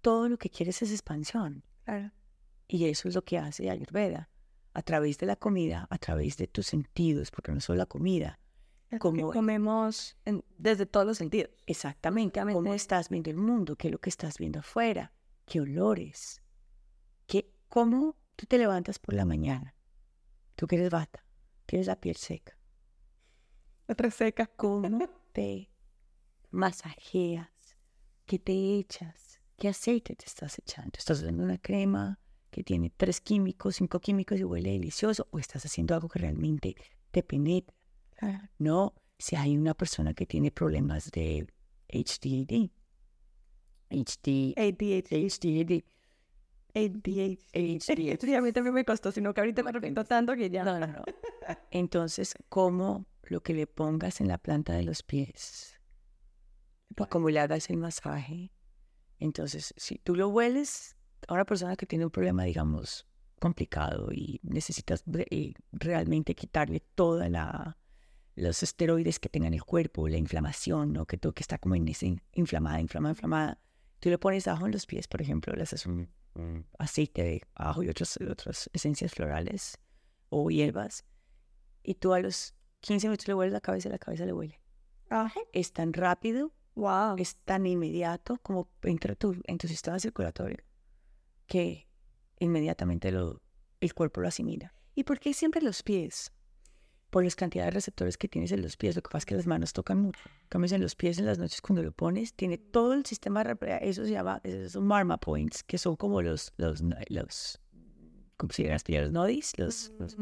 todo lo que quieres es expansión. Y eso es lo que hace Ayurveda. A través de la comida, a través de tus sentidos, porque no es solo la comida, como comemos desde todos los sentidos. Exactamente. ¿Cómo estás viendo el mundo? ¿Qué es lo que estás viendo afuera? ¿Qué olores? ¿Qué, ¿Cómo tú te levantas por la mañana, tú que eres bata, tienes la piel seca, otra seca, ¿cómo te masajeas? ¿Qué te echas? ¿Qué aceite te estás echando? ¿Estás usando una crema que tiene tres químicos, cinco químicos y huele delicioso? ¿O estás haciendo algo que realmente te penetra? No, si hay una persona que tiene problemas de HDD, HD, ADHD, HDD, ADHD. A mí también me costó, sino que ahorita me repito tanto que ya. No, no, no. Entonces, como lo que le pongas en la planta de los pies, como le hagas el masaje. Entonces, si tú lo hueles a una persona que tiene un problema, digamos, complicado y necesitas eh, realmente quitarle toda la los esteroides que tenga en el cuerpo, la inflamación, ¿no? que todo que está como en ese inflamada, inflamada, inflamada. Tú le pones ajo en los pies, por ejemplo, le haces un, aceite de ajo y otras esencias florales o hierbas, y tú a los 15 minutos le hueles la cabeza y la cabeza le huele. Es tan rápido, wow. es tan inmediato como entra tu, en tu sistema circulatorio que inmediatamente lo, el cuerpo lo asimila. ¿Y por qué siempre los pies? Por las cantidades de receptores que tienes en los pies. Lo que pasa es que las manos tocan mucho. Cambias en los pies en las noches cuando lo pones, tiene todo el sistema, eso se llama, esos son marma points, que son como los, los, los, ¿cómo se llaman los nodis? Los, los,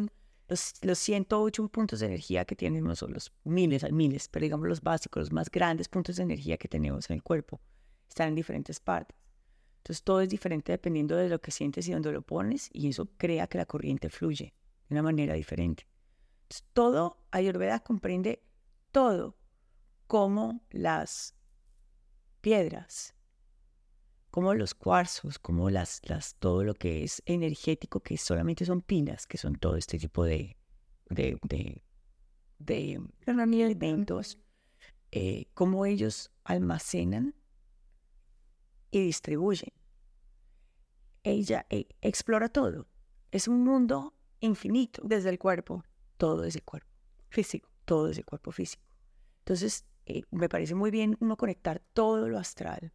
los, los, 108 puntos de energía que tienen, no son los miles, miles, pero digamos los básicos, los más grandes puntos de energía que tenemos en el cuerpo, están en diferentes partes. Entonces todo es diferente dependiendo de lo que sientes y dónde lo pones, y eso crea que la corriente fluye de una manera diferente. Todo, Ayurveda comprende todo, como las piedras, como los cuarzos, como las, las, todo lo que es energético, que solamente son pilas, que son todo este tipo de, de, de, de elementos, eh, cómo ellos almacenan y distribuyen. Ella eh, explora todo. Es un mundo infinito. Desde el cuerpo todo ese cuerpo físico, todo ese cuerpo físico. Entonces, eh, me parece muy bien uno conectar todo lo astral,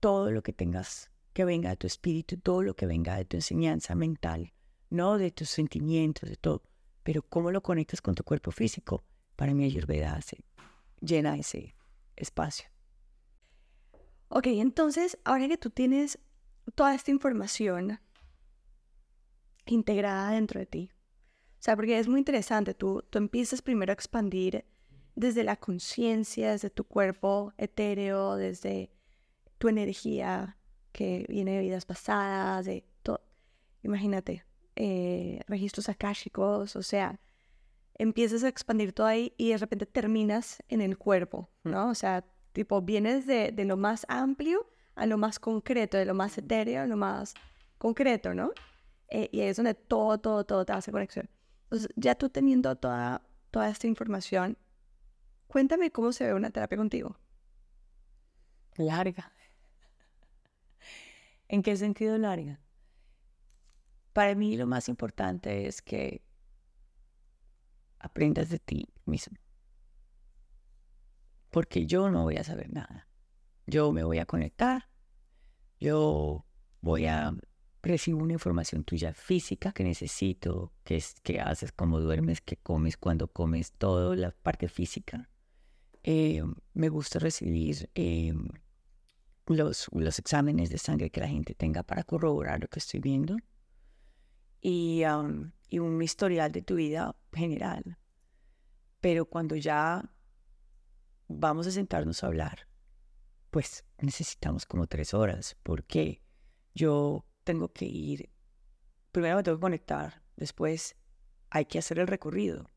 todo lo que tengas que venga de tu espíritu, todo lo que venga de tu enseñanza mental, no de tus sentimientos, de todo, pero cómo lo conectas con tu cuerpo físico. Para mí Ayurveda hace, llena ese espacio. Ok, entonces, ahora que tú tienes toda esta información integrada dentro de ti, sea, porque es muy interesante, tú, tú empiezas primero a expandir desde la conciencia, desde tu cuerpo etéreo, desde tu energía que viene de vidas pasadas, de todo. Imagínate, eh, registros akáshicos, o sea, empiezas a expandir todo ahí y de repente terminas en el cuerpo, ¿no? O sea, tipo, vienes de, de lo más amplio a lo más concreto, de lo más etéreo a lo más concreto, ¿no? Eh, y ahí es donde todo, todo, todo te hace conexión. Ya tú teniendo toda, toda esta información, cuéntame cómo se ve una terapia contigo. Larga. ¿En qué sentido larga? Para mí lo más importante es que aprendas de ti mismo. Porque yo no voy a saber nada. Yo me voy a conectar. Yo voy a recibo una información tuya física que necesito, que, es, que haces, cómo duermes, qué comes, cuándo comes, todo, la parte física. Eh, me gusta recibir eh, los, los exámenes de sangre que la gente tenga para corroborar lo que estoy viendo y, y un historial de tu vida general. Pero cuando ya vamos a sentarnos a hablar, pues necesitamos como tres horas. porque Yo tengo que ir, primero me tengo que conectar, después hay que hacer el recorrido.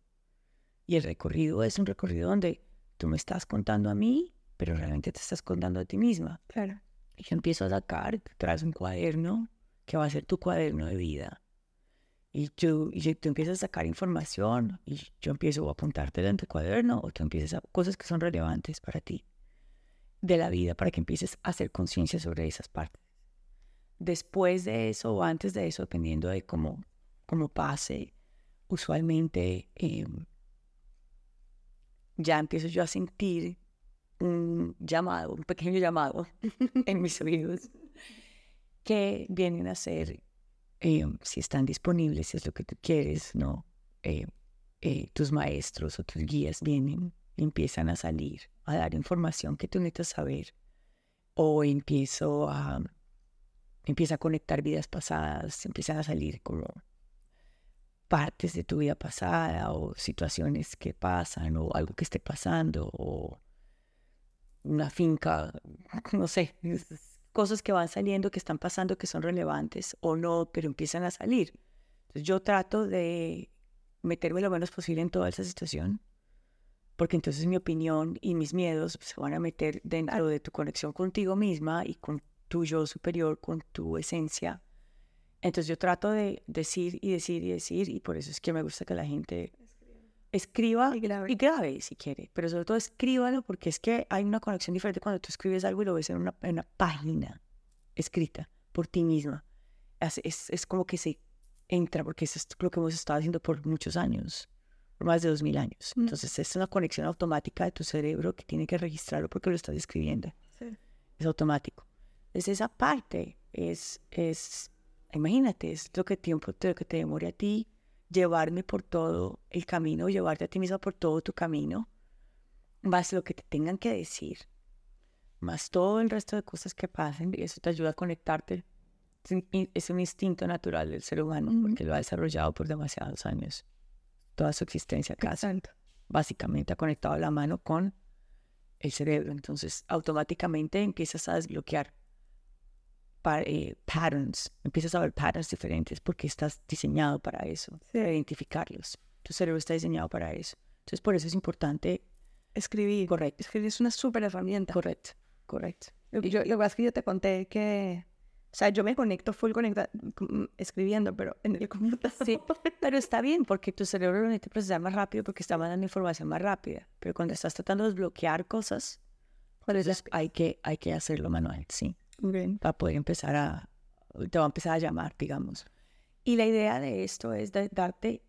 Y el recorrido es un recorrido donde tú me estás contando a mí, pero realmente te estás contando a ti misma. Claro. Y yo empiezo a sacar, traes un cuaderno que va a ser tu cuaderno de vida. Y tú, y tú empiezas a sacar información y yo empiezo a apuntarte en tu cuaderno o tú empiezas a cosas que son relevantes para ti de la vida para que empieces a hacer conciencia sobre esas partes después de eso o antes de eso, dependiendo de cómo, cómo pase, usualmente em, ya empiezo yo a sentir un llamado, un pequeño llamado en mis oídos, que vienen a ser eh, si están disponibles, si es lo que tú quieres, ¿no? Eh, eh, tus maestros o tus guías vienen empiezan a salir, a dar información que tú necesitas saber. O empiezo a, empieza a conectar vidas pasadas, empiezan a salir como partes de tu vida pasada o situaciones que pasan o algo que esté pasando o una finca, no sé, cosas que van saliendo, que están pasando, que son relevantes o no, pero empiezan a salir. Entonces yo trato de meterme lo menos posible en toda esa situación, porque entonces mi opinión y mis miedos se van a meter dentro de tu conexión contigo misma y con tu yo superior, con tu esencia. Entonces yo trato de decir y decir y decir, y por eso es que me gusta que la gente escriba y grabe. si quiere, pero sobre todo escríbalo porque es que hay una conexión diferente cuando tú escribes algo y lo ves en una, en una página escrita por ti misma. Es, es, es, como que se entra, porque eso es lo que hemos estado haciendo por muchos años, por más de dos mil años. Mm. Entonces es una conexión automática de tu cerebro que tiene que registrarlo porque lo estás escribiendo. Es automático. Entonces esa parte es, es imagínate, es lo que tiempo te, que te demore a ti llevarme por todo el camino, llevarte a ti misma por todo tu camino, más lo que te tengan que decir, más todo el resto de cosas que pasen, y eso te ayuda a conectarte. Es un instinto natural del ser humano, porque lo ha desarrollado por demasiados años, toda su existencia acá. Básicamente ha conectado la mano con el cerebro, entonces automáticamente empiezas a desbloquear eh, patterns, empiezas a ver patterns diferentes porque estás diseñado para eso, identificarlos. Tu cerebro está diseñado para eso. Entonces, por eso es importante escribir. Correcto. Escribir es una súper herramienta. Correcto, correcto. Yo, lo que pasa es que yo te conté que, o sea, yo me conecto full conecta, escribiendo, pero en el computador. Sí, pero está bien porque tu cerebro lo necesita procesar más rápido porque está mandando información más rápida. Pero cuando estás tratando de desbloquear cosas, hay que, hay que hacerlo manual, sí para poder empezar a, te va a empezar a llamar, digamos. Y la idea de esto es darte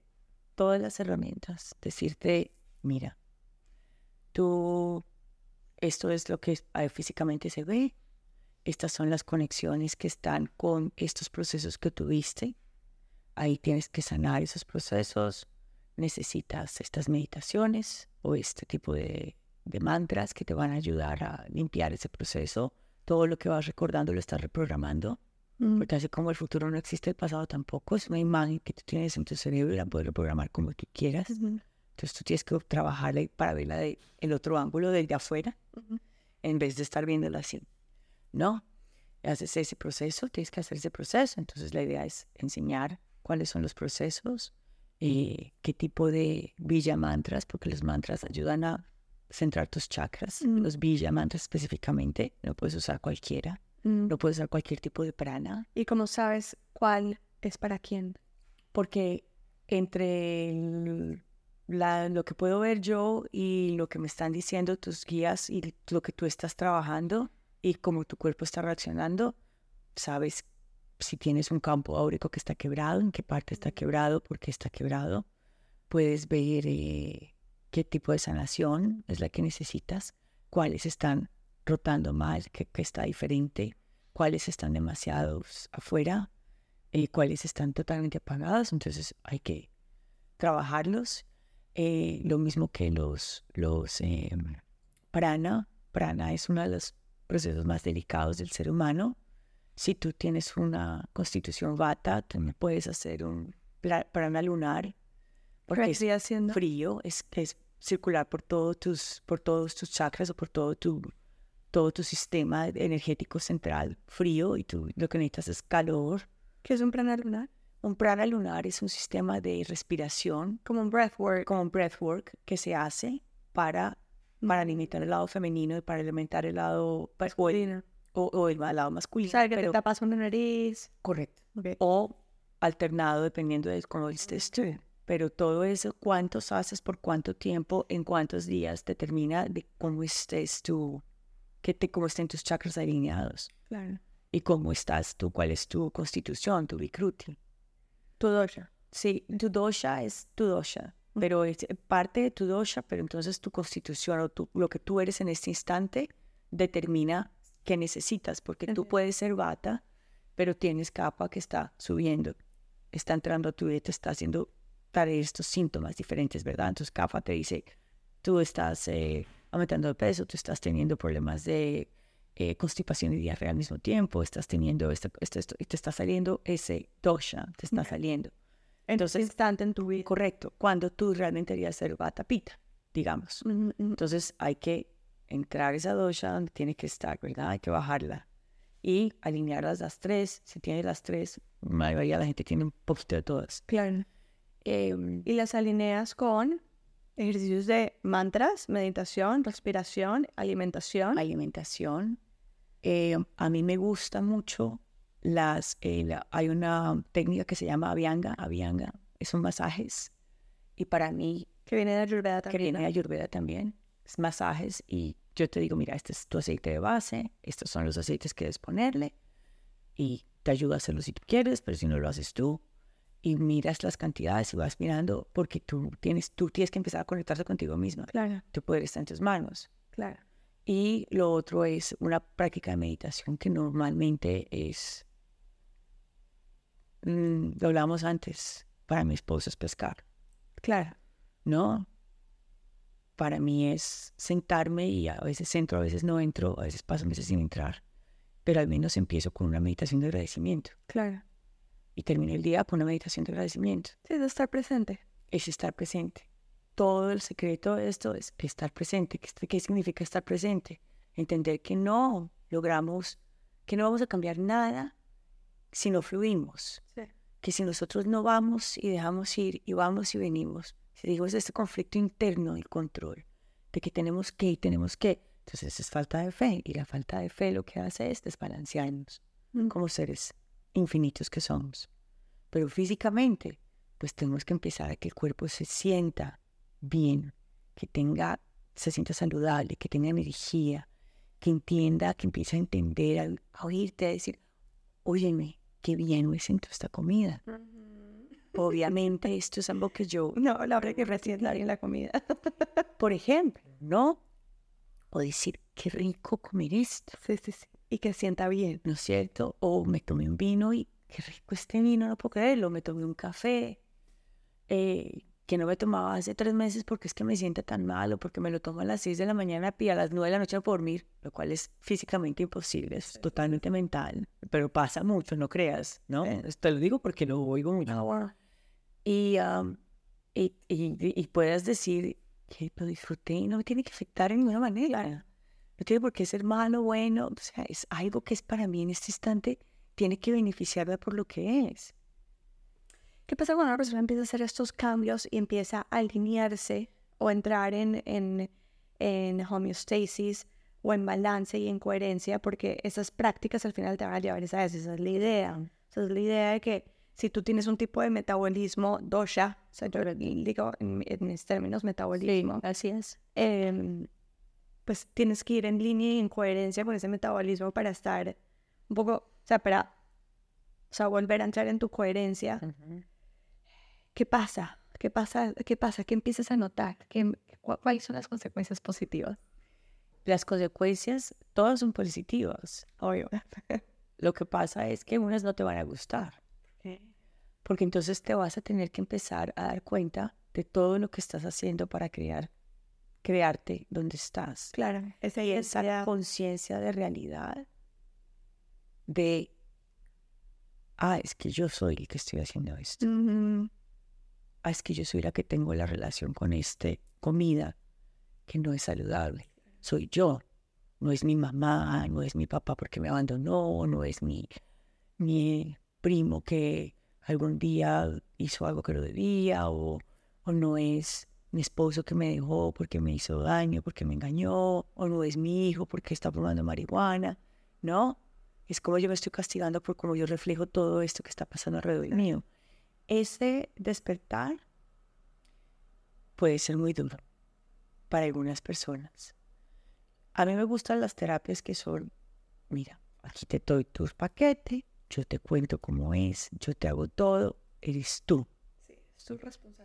todas las herramientas, decirte, mira, tú, esto es lo que físicamente se ve, estas son las conexiones que están con estos procesos que tuviste, ahí tienes que sanar esos procesos, necesitas estas meditaciones o este tipo de, de mantras que te van a ayudar a limpiar ese proceso todo lo que vas recordando lo estás reprogramando. Porque así como el futuro no existe, el pasado tampoco. Es una imagen que tú tienes en tu cerebro y la puedes reprogramar como tú quieras. Entonces tú tienes que trabajarla para verla del el otro ángulo, desde afuera, en vez de estar viéndola así. No, haces ese proceso, tienes que hacer ese proceso. Entonces la idea es enseñar cuáles son los procesos, y eh, qué tipo de villa mantras, porque los mantras ayudan a centrar tus chakras, los Villa específicamente, no puedes usar cualquiera, no puedes usar cualquier tipo de prana. ¿Y cómo sabes cuál es para quién? Porque entre lo que puedo ver yo y lo que me están diciendo tus guías y lo que tú estás trabajando y cómo tu cuerpo está reaccionando, sabes si tienes un campo áurico que está quebrado, en qué parte está quebrado, por qué está quebrado. Puedes ver eh, qué tipo de sanación es la que necesitas, cuáles están rotando mal, qué, está diferente, cuáles están demasiado afuera, eh, cuáles están totalmente apagados. Entonces hay que trabajarlos. Eh, lo mismo que los, los eh, prana. Prana es uno de los procesos más delicados del ser humano. Si tú tienes una constitución vata, también puedes hacer un prana lunar porque es haciendo? frío, es, es circular por, todos tus, por todos tus chakras o por todo tu, todo tu sistema energético central frío y tú lo que necesitas es calor. ¿Qué es un prana lunar? Un prana lunar es un sistema de respiración. Como un breathwork. Como un breathwork que se hace para, para alimentar el lado femenino y para alimentar el lado masculino. O, el, lado masculino. ¿Sabes que te tapas una nariz? Correcto. O alternado dependiendo de cómo estés tú pero todo eso, cuántos haces por cuánto tiempo, en cuántos días, determina de cómo estés tú, que te, cómo estén tus chakras alineados. Claro. Y cómo estás tú, cuál es tu constitución, tu vikruti. Tu dosha. Sí, tu dosha es tu dosha, pero es parte de tu dosha, pero entonces tu constitución o tu, lo que tú eres en este instante determina qué necesitas, porque tú puedes ser bata, pero tienes capa que está subiendo, está entrando a tu te está haciendo estos síntomas diferentes, ¿verdad? Entonces capa te dice, tú estás eh, aumentando de peso, tú estás teniendo problemas de eh, constipación y diarrea al mismo tiempo, estás teniendo esto, esto, esto, y te está saliendo ese dosha, te está saliendo. Entonces, instante en tu vida. Correcto, cuando tú realmente deberías ser tapita, digamos. Entonces hay que entrar esa dosha donde tiene que estar, ¿verdad? Hay que bajarla y alinear las tres. Si tienes las tres, la mayoría de la gente tiene un poquito de todas. Claro. Em, y las alineas con ejercicios de mantras, meditación, respiración, alimentación. Alimentación. Eh, a mí me gusta mucho las, eh, hay una técnica que se llama avianga, avianga, son masajes. Y para mí... Que viene de Ayurveda también. Que viene de Ayurveda también. Es masajes y yo te digo, mira, este es tu aceite de base, estos son los aceites que debes ponerle y te ayuda a hacerlo si tú quieres, pero si no lo haces tú y miras las cantidades y vas mirando porque tú tienes, tú tienes que empezar a conectarse contigo misma. Claro. Tu poder está en tus manos. Claro. Y lo otro es una práctica de meditación que normalmente es Mm, lo hablamos antes, para mi esposo es pescar. Claro. ¿No? Para mí es sentarme y a veces entro, a veces no entro, a veces paso meses sin entrar, pero al menos empiezo con una meditación de agradecimiento. Claro. Y termino el día con una meditación de agradecimiento. Sí, de estar presente. Es estar presente. Todo el secreto de esto es estar presente. ¿Qué, qué significa estar presente? Entender que no logramos, que no vamos a cambiar nada si no fluimos. Que si nosotros no vamos y dejamos ir y vamos y venimos, si digo es este conflicto interno del control, de que tenemos que y tenemos que, entonces es falta de fe. Y la falta de fe lo que hace es desbalancearnos mm. como seres infinitos que somos. Pero físicamente, pues tenemos que empezar a que el cuerpo se sienta bien, que tenga, se sienta saludable, que tenga energía, que entienda, que empiece a entender, a, oírte, a decir, óyeme, qué bien me siento esta comida. Obviamente esto es algo que yo... No, la hora que recién en la comida. Por ejemplo, ¿no? O decir, qué rico comer esto. Sí, sí, sí. Y que sienta bien. ¿No es cierto? O me tomé un vino y qué rico este vino, no puedo creerlo. Me tomé un café. Eh, que no me tomaba hace tres meses porque es que me siente tan mal o porque me lo tomo a las seis de la mañana y a las nueve de la noche a dormir, lo cual es físicamente imposible, es totalmente mental, pero pasa mucho, no creas, ¿no? Te lo digo porque lo oigo mucho. Ah, y, y, y, puedas decir que lo disfruté y no me tiene que afectar en ninguna manera. No tiene por qué ser malo, bueno, o sea, es algo que es para mí en este instante, tiene que beneficiarme por lo que es. ¿Qué pasa cuando una persona empieza a hacer estos cambios y empieza a alinearse o entrar en, en, en homeostasis o en balance y en coherencia? Porque esas prácticas al final te van a llevar a eso. Esa es la idea. Esa es la idea de que si tú tienes un tipo de metabolismo dosha, o sea, yo digo en, mis términos metabolismo, así es, em, pues tienes que ir en línea y en coherencia con ese metabolismo para estar un poco, o sea, para o sea, volver a entrar en tu coherencia. ¿Qué pasa? ¿Qué pasa? ¿Qué pasa? ¿Qué empiezas a notar? ¿Qué, ¿Cuáles son las consecuencias positivas? Las consecuencias, todas son positivas. Obvio. Lo que pasa es que unas no te van a gustar. Porque entonces te vas a tener que empezar a dar cuenta de todo lo que estás haciendo para crear, crearte donde estás. Claro, esa, esa conciencia de realidad, de, ah, es que yo soy el que estoy haciendo esto ah, es que yo soy la que tengo la relación con este comida que no es saludable. Soy yo, no es mi mamá, no es mi papá porque me abandonó, no es mi, mi primo que algún día hizo algo que lo debía, o, o no es mi esposo que me dejó porque me hizo daño, porque me engañó, o no es mi hijo porque está fumando marihuana, ¿no? Es como yo me estoy castigando por cómo yo reflejo todo esto que está pasando alrededor mío ese despertar puede ser muy duro para algunas personas. A mí me gustan las terapias que son, mira, aquí te doy tu paquete, yo te cuento cómo es, yo te hago todo, eres tú. Sí, es tu responsabilidad.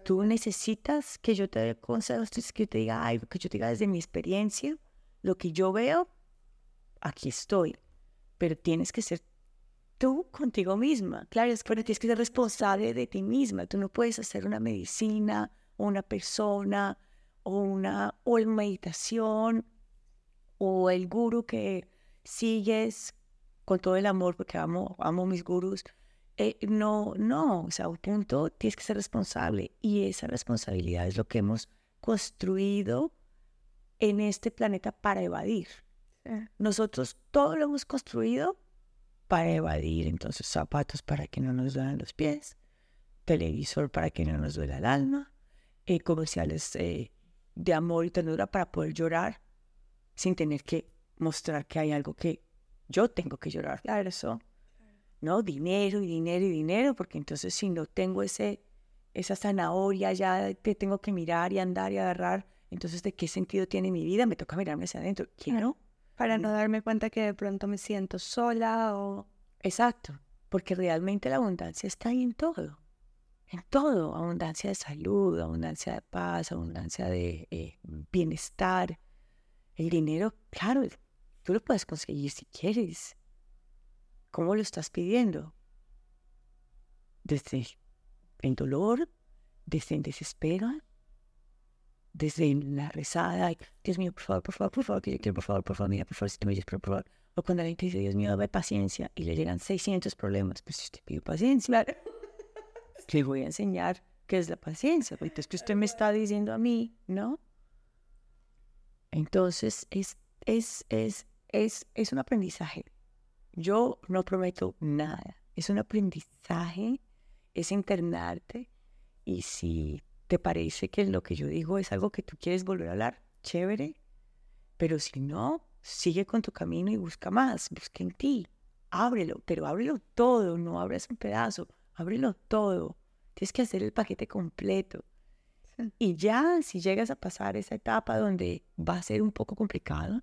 Tú necesitas que yo te dé consejos, que yo te diga algo, que yo te diga desde mi experiencia, lo que yo veo, aquí estoy. Pero tienes que ser tú contigo misma. Claro, es que tienes que ser responsable de ti misma. Tú no puedes hacer una medicina, o una persona, o una o meditación, o el guru que sigues con todo el amor, porque amo, amo mis gurus. Eh, no, no, o sea, un punto tienes que ser responsable y esa responsabilidad es lo que hemos construido en este planeta para evadir. Nosotros todo lo hemos construido para evadir, entonces zapatos para que no nos duelan los pies, televisor para que no nos duela el alma, eh, comerciales eh, de amor y ternura para poder llorar sin tener que mostrar que hay algo que yo tengo que llorar. Claro, eso. ¿No? Dinero y dinero y dinero, porque entonces si no tengo ese, esa zanahoria ya te tengo que mirar y andar y agarrar, entonces ¿de qué sentido tiene mi vida? Me toca mirarme hacia adentro. Quiero. Para no darme cuenta que de pronto me siento sola o... Exacto, porque realmente la abundancia está ahí en todo. En todo, abundancia de salud, abundancia de paz, abundancia de eh, bienestar. El dinero, claro, tú lo puedes conseguir si quieres. ¿Cómo lo estás pidiendo? Desde el dolor, desde el desespero, desde la rezada, Dios mío, por favor, por favor, por favor, que yo quiero, por favor, por favor, mira, por favor, si te me oyes, por favor. O cuando la gente dice, Dios mío, dame paciencia, y le llegan 600 problemas, pues si te pido paciencia, le voy a enseñar qué es la paciencia, porque es que usted me está diciendo a mí, ¿no? Entonces, es, es, es, es, es un aprendizaje. Yo no prometo nada, es un aprendizaje, es internarte, y si te parece que lo que yo digo es algo que tú quieres volver a hablar, chévere. Pero si no, sigue con tu camino y busca más, busca en ti. Ábrelo, pero ábrelo todo, no abras un pedazo, ábrelo todo. Tienes que hacer el paquete completo. Y ya, si llegas a pasar esa etapa donde va a ser un poco complicado,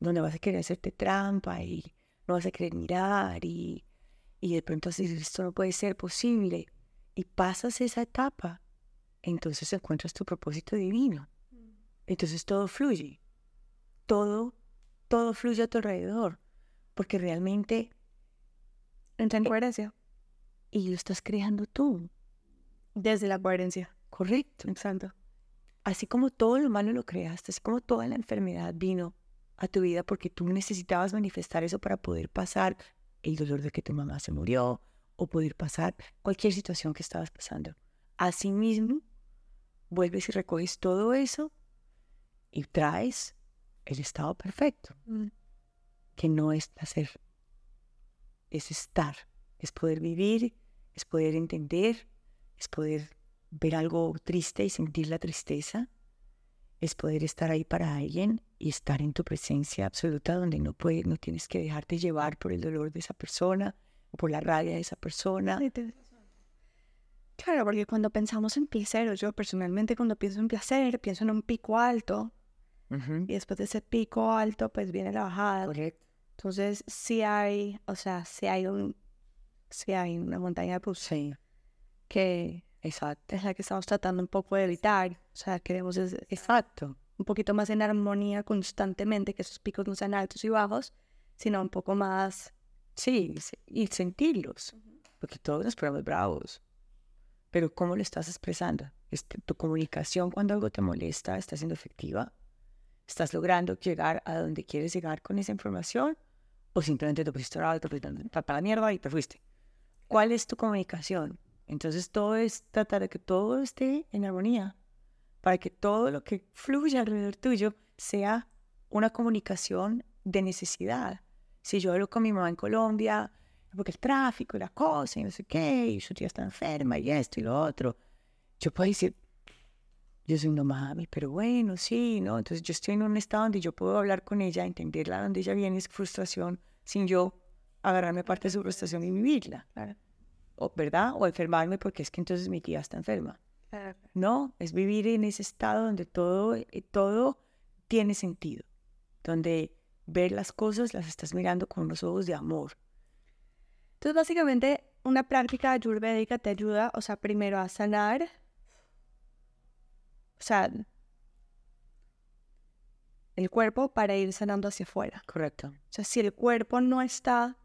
donde vas a querer hacerte trampa y no vas a querer mirar y, y de pronto así, esto no puede ser posible, y pasas esa etapa, entonces encuentras tu propósito divino. Mm. Entonces todo fluye. Todo, todo fluye a tu alrededor. Porque realmente entra en eh, coherencia. Y lo estás creando tú. Desde la coherencia. Correcto. Exacto. Así como todo lo malo lo creaste, así como toda la enfermedad vino a tu vida porque tú necesitabas manifestar eso para poder pasar el dolor de que tu mamá se murió o poder pasar cualquier situación que estabas pasando. Asimismo, vuelves y recoges todo eso y traes el estado perfecto, mm. que no es hacer, es estar, es poder vivir, es poder entender, es poder ver algo triste y sentir la tristeza, es poder estar ahí para alguien y estar en tu presencia absoluta donde no puedes, no tienes que dejarte llevar por el dolor de esa persona o por la rabia de esa persona. Claro, porque cuando pensamos en placer, yo personalmente cuando pienso en placer, pienso en un pico alto. Y después de ese pico alto, pues viene la bajada. Correcto. Entonces, si hay, o sea, si hay un, si hay una montaña rusa que exacto. es la que estamos tratando un poco de evitar. O sea, queremos exacto. Un poquito más en armonía constantemente, que esos picos no sean altos y bajos, sino un poco más... Sí, y sentirlos, porque todos nos ponemos bravos pero ¿cómo lo estás expresando? Este, ¿Tu comunicación cuando algo te molesta está siendo efectiva? ¿Estás logrando llegar a donde quieres llegar con esa información? ¿O simplemente te pusiste alto, para la mierda y te fuiste? ¿Cuál es tu comunicación? Entonces todo es tratar de que todo esté en armonía, para que todo lo que fluya alrededor tuyo sea una comunicación de necesidad. Si yo hablo con mi mamá en Colombia, porque el tráfico y la cosa y no sé qué, y su tía está enferma y esto y lo otro. Yo puedo decir, yo soy una mami, pero bueno, sí, ¿no? Entonces yo estoy en un estado donde yo puedo hablar con ella, entenderla donde ella viene esa frustración, sin yo agarrarme parte de su frustración y vivirla. O, ¿Verdad? O enfermarme porque es que entonces mi tía está enferma. No, es vivir en ese estado donde todo, eh, todo tiene sentido, donde ver las cosas las estás mirando con unos ojos de amor, entonces, básicamente, una práctica ayurvédica te ayuda, o sea, primero a sanar, o sea, el cuerpo para ir sanando hacia afuera. Correcto. O sea, si el cuerpo no está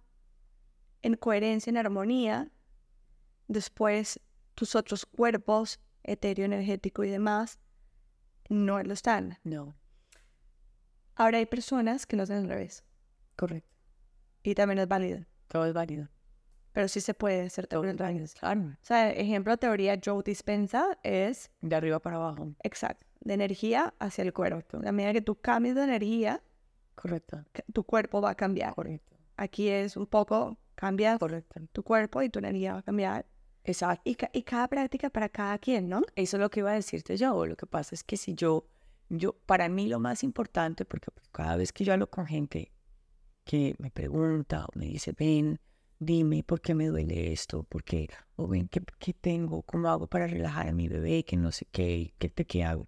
en coherencia, en armonía, después tus otros cuerpos, etéreo, energético y demás, no lo están. No. Ahora hay personas que lo hacen al revés. Correcto. Y también es válido. Todo es válido. Pero sí se puede hacer todo revés. Claro. O sea, ejemplo, teoría Joe Dispensa es... De arriba para abajo. Exacto. De energía hacia el cuerpo. A medida que tú cambies de energía, Correcto. tu cuerpo va a cambiar. Correcto. Aquí es un poco, cambia Correcto. tu cuerpo y tu energía va a cambiar. Exacto. Y, ca- y cada práctica para cada quien, ¿no? Eso es lo que iba a decirte yo. Lo que pasa es que si yo, yo, para mí lo más importante, porque pues, cada vez que yo hablo con gente que me pregunta o me dice, ven, dime por qué me duele esto, por qué, o ven, ¿qué, qué tengo? ¿Cómo hago para relajar a mi bebé? Que no sé qué, ¿qué, te, qué hago?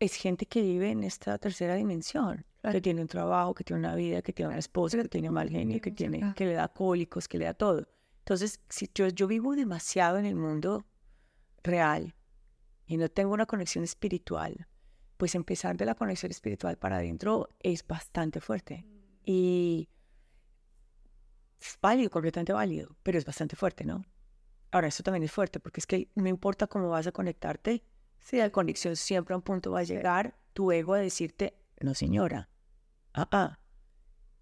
Es gente que vive en esta tercera dimensión, que tiene un trabajo, que tiene una vida, que tiene una esposa, que tiene mal genio, que, tiene, que le da cólicos, que le da todo. Entonces, si yo, yo vivo demasiado en el mundo real y no tengo una conexión espiritual, pues empezar de la conexión espiritual para adentro es bastante fuerte. Y es válido, completamente válido, pero es bastante fuerte, ¿no? Ahora, eso también es fuerte porque es que no importa cómo vas a conectarte, si la conexión siempre a un punto va a llegar, tu ego a decirte, no señora, ah, ah,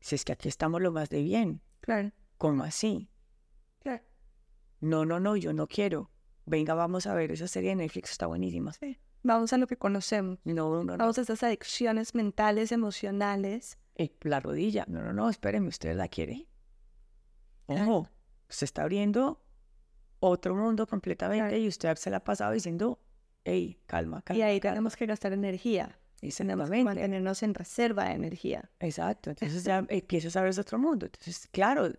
si es que aquí estamos lo más de bien, Claro, ¿cómo así? No, no, no, yo no quiero. Venga, vamos a ver esa serie de Netflix, está buenísima. Sí. Vamos a lo que conocemos. No, no, no. Vamos a estas adicciones mentales, emocionales. Eh, la rodilla. No, no, no, espéreme, ¿usted la quiere? Ojo, se está abriendo otro mundo completamente Claro. y usted se la ha pasado diciendo, hey, calma, calma. Y ahí calma". tenemos que gastar energía. Tenemos que mantenernos en reserva de energía. Exacto, entonces ya empiezas a ver ese otro mundo. Entonces, claro,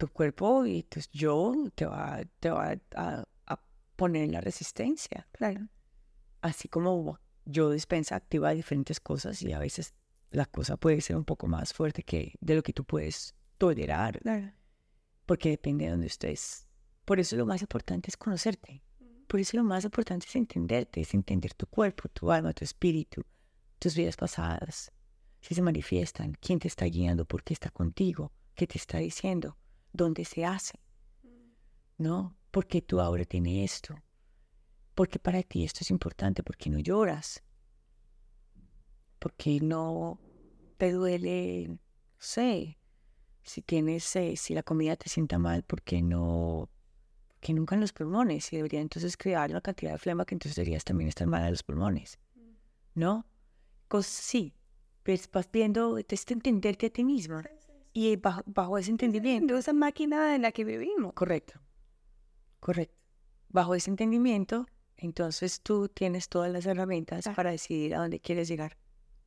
tu cuerpo y tu yo te va, te va a, a poner en la resistencia. Claro. Así como yo dispensa activa diferentes cosas y a veces la cosa puede ser un poco más fuerte que de lo que tú puedes tolerar, Claro. porque depende de donde estés. Por eso lo más importante es conocerte. Por eso lo más importante es entenderte, es entender tu cuerpo, tu alma, tu espíritu, tus vidas pasadas, si se manifiestan, quién te está guiando, por qué está contigo, qué te está diciendo, dónde se hace. ¿No? ¿Por qué tú ahora tienes esto? ¿Por qué para ti esto es importante? ¿Por qué no lloras? ¿Por qué no te duele, no sé, si tienes, eh, si la comida te sienta mal, ¿por qué no, que nunca en los pulmones? Y debería entonces crear una cantidad de flema que entonces deberías también estar mal en los pulmones, ¿no? Cosas sí, pues vas viendo, es entenderte a ti misma y bajo, bajo ese entendimiento. De esa máquina en la que vivimos. Correcto, correcto. Bajo ese entendimiento, entonces tú tienes todas las herramientas Claro. para decidir a dónde quieres llegar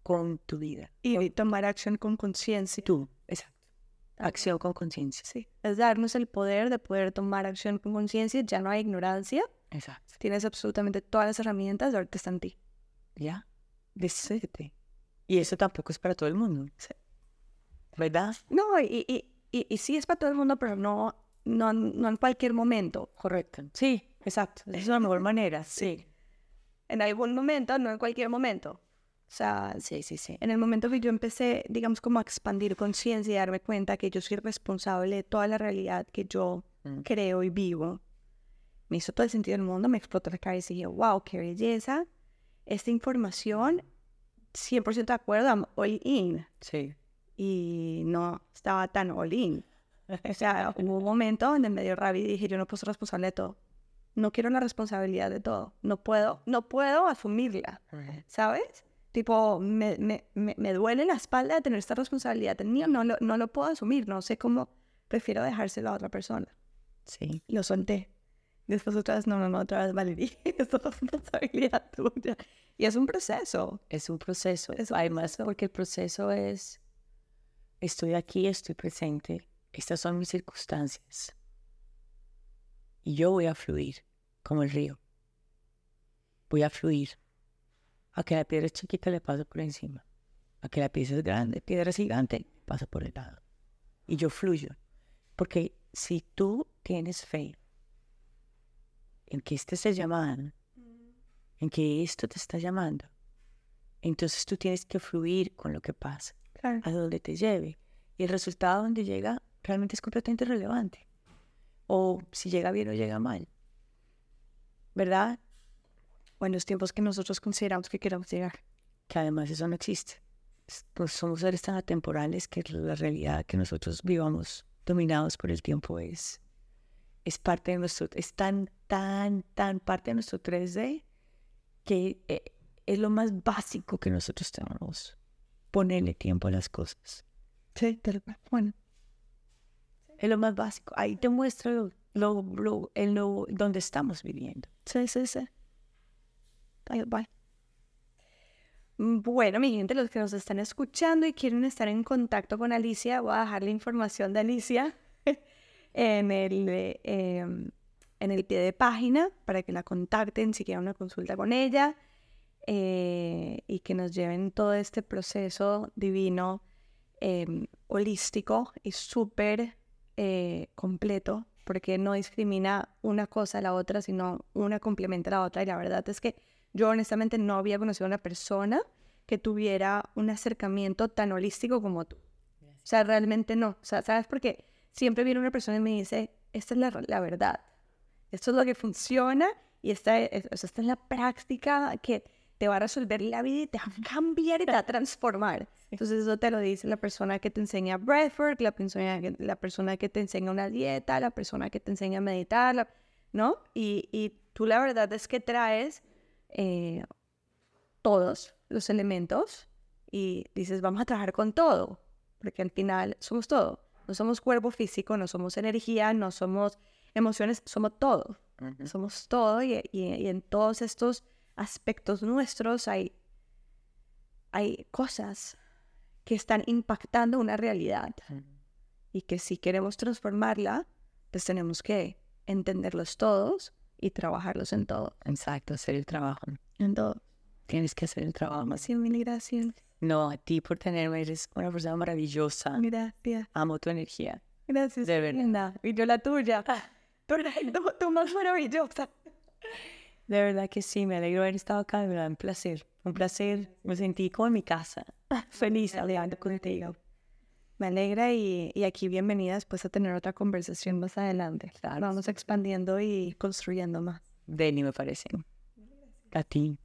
con tu vida. Y tomar acción con conciencia. Tú, exacto. Acción con conciencia. Sí. Es darnos el poder de poder tomar acción con conciencia. Ya no hay ignorancia. Exacto. Tienes absolutamente todas las herramientas. Ahorita está en ti. ¿Ya? Decídete. Y eso tampoco es para todo el mundo. ¿Verdad? No, y, y, y, y sí es para todo el mundo, pero no, no, no en cualquier momento. Correcto. Sí, exacto. Esa es la mejor manera. Sí. En algún momento, no en cualquier momento. O sea, Sí, sí, sí. en el momento que yo empecé, digamos, como a expandir conciencia y darme cuenta que yo soy responsable de toda la realidad que yo Mm. creo y vivo, me hizo todo el sentido del mundo, me explotó la cabeza y dije, wow, qué belleza. Esta información, 100% de acuerdo, I'm all in. Sí. Y no estaba tan in. O sea, hubo un momento donde me dio rabia y dije, yo no puedo ser responsable de todo. No quiero la responsabilidad de todo. No puedo, no puedo asumirla, ¿sabes? Tipo, me, me, me, me duele la espalda de tener esta responsabilidad mí. No lo, no lo puedo asumir. No sé cómo. Prefiero dejárselo a otra persona. Sí. Lo solté. Después otra vez, no, no, no, otra vez, Valerie, esto es responsabilidad tuya. Y es un proceso. Es un proceso. Es un Además, porque el proceso es, estoy aquí, estoy presente, estas son mis circunstancias. Y yo voy a fluir como el río. Voy a fluir. A que la piedra chiquita le paso por encima. A que la piedra es grande, piedra es gigante, pasa por el lado. Y yo fluyo. Porque si tú tienes fe en que este es el llamado, en que esto te está llamando, entonces tú tienes que fluir con lo que pasa, A donde te lleve. Y el resultado donde llega realmente es completamente irrelevante. O si llega bien o llega mal. ¿Verdad? O en los tiempos que nosotros consideramos que queramos llegar. Que además eso no existe. Pues somos seres tan atemporales que la realidad que nosotros vivamos dominados por el tiempo es, es parte de nuestro, es tan, tan, tan parte de nuestro 3D que eh, es lo más básico que nosotros tenemos. Ponerle tiempo a las cosas. Sí, bueno. Es lo más básico. Ahí te muestra lo, lo, el, lo, donde estamos viviendo. Sí, sí, sí. Bye, bye. Bueno, mi gente, los que nos están escuchando y quieren estar en contacto con Alicia, voy a dejar la información de Alicia en el, em, en el pie de página para que la contacten si quieren una consulta con ella eh, y que nos lleven todo este proceso divino, em, holístico y súper eh, completo, porque no discrimina una cosa a la otra, sino una complementa a la otra. Y la verdad es que yo honestamente no había conocido a una persona que tuviera un acercamiento tan holístico como tú. O sea, realmente no. O sea, ¿sabes? Porque siempre viene una persona y me dice, esta es la, la verdad. Esto es lo que funciona y esta es, esta es la práctica que te va a resolver la vida y te va a cambiar y te va a transformar. Entonces eso te lo dice la persona que te enseña breathwork, la persona, la persona que te enseña una dieta, la persona que te enseña a meditar, ¿no? Y, y tú la verdad es que traes eh, todos los elementos y dices, vamos a trabajar con todo, porque al final somos todo. No somos cuerpo físico, no somos energía, no somos emociones, somos todo. Somos todo y, en todos estos aspectos nuestros hay, hay cosas que están impactando una realidad y que si queremos transformarla, pues tenemos que entenderlos todos y trabajarlos en todo. Exacto, hacer el trabajo. En todo. Tienes que hacer el trabajo. Sí, mil gracias. No, a ti por tenerme, eres una persona maravillosa. Gracias. Amo tu energía. Gracias. De verdad. Y yo la tuya. Tú, tú más maravillosa. De verdad que sí, me alegro de haber estado acá, de verdad, un placer. Un placer. Me sentí como en mi casa. Feliz hablando contigo. Me alegra y, y, aquí bienvenida después a tener otra conversación más adelante. Claro. Vamos expandiendo y construyendo más. Deni, me parece. A ti.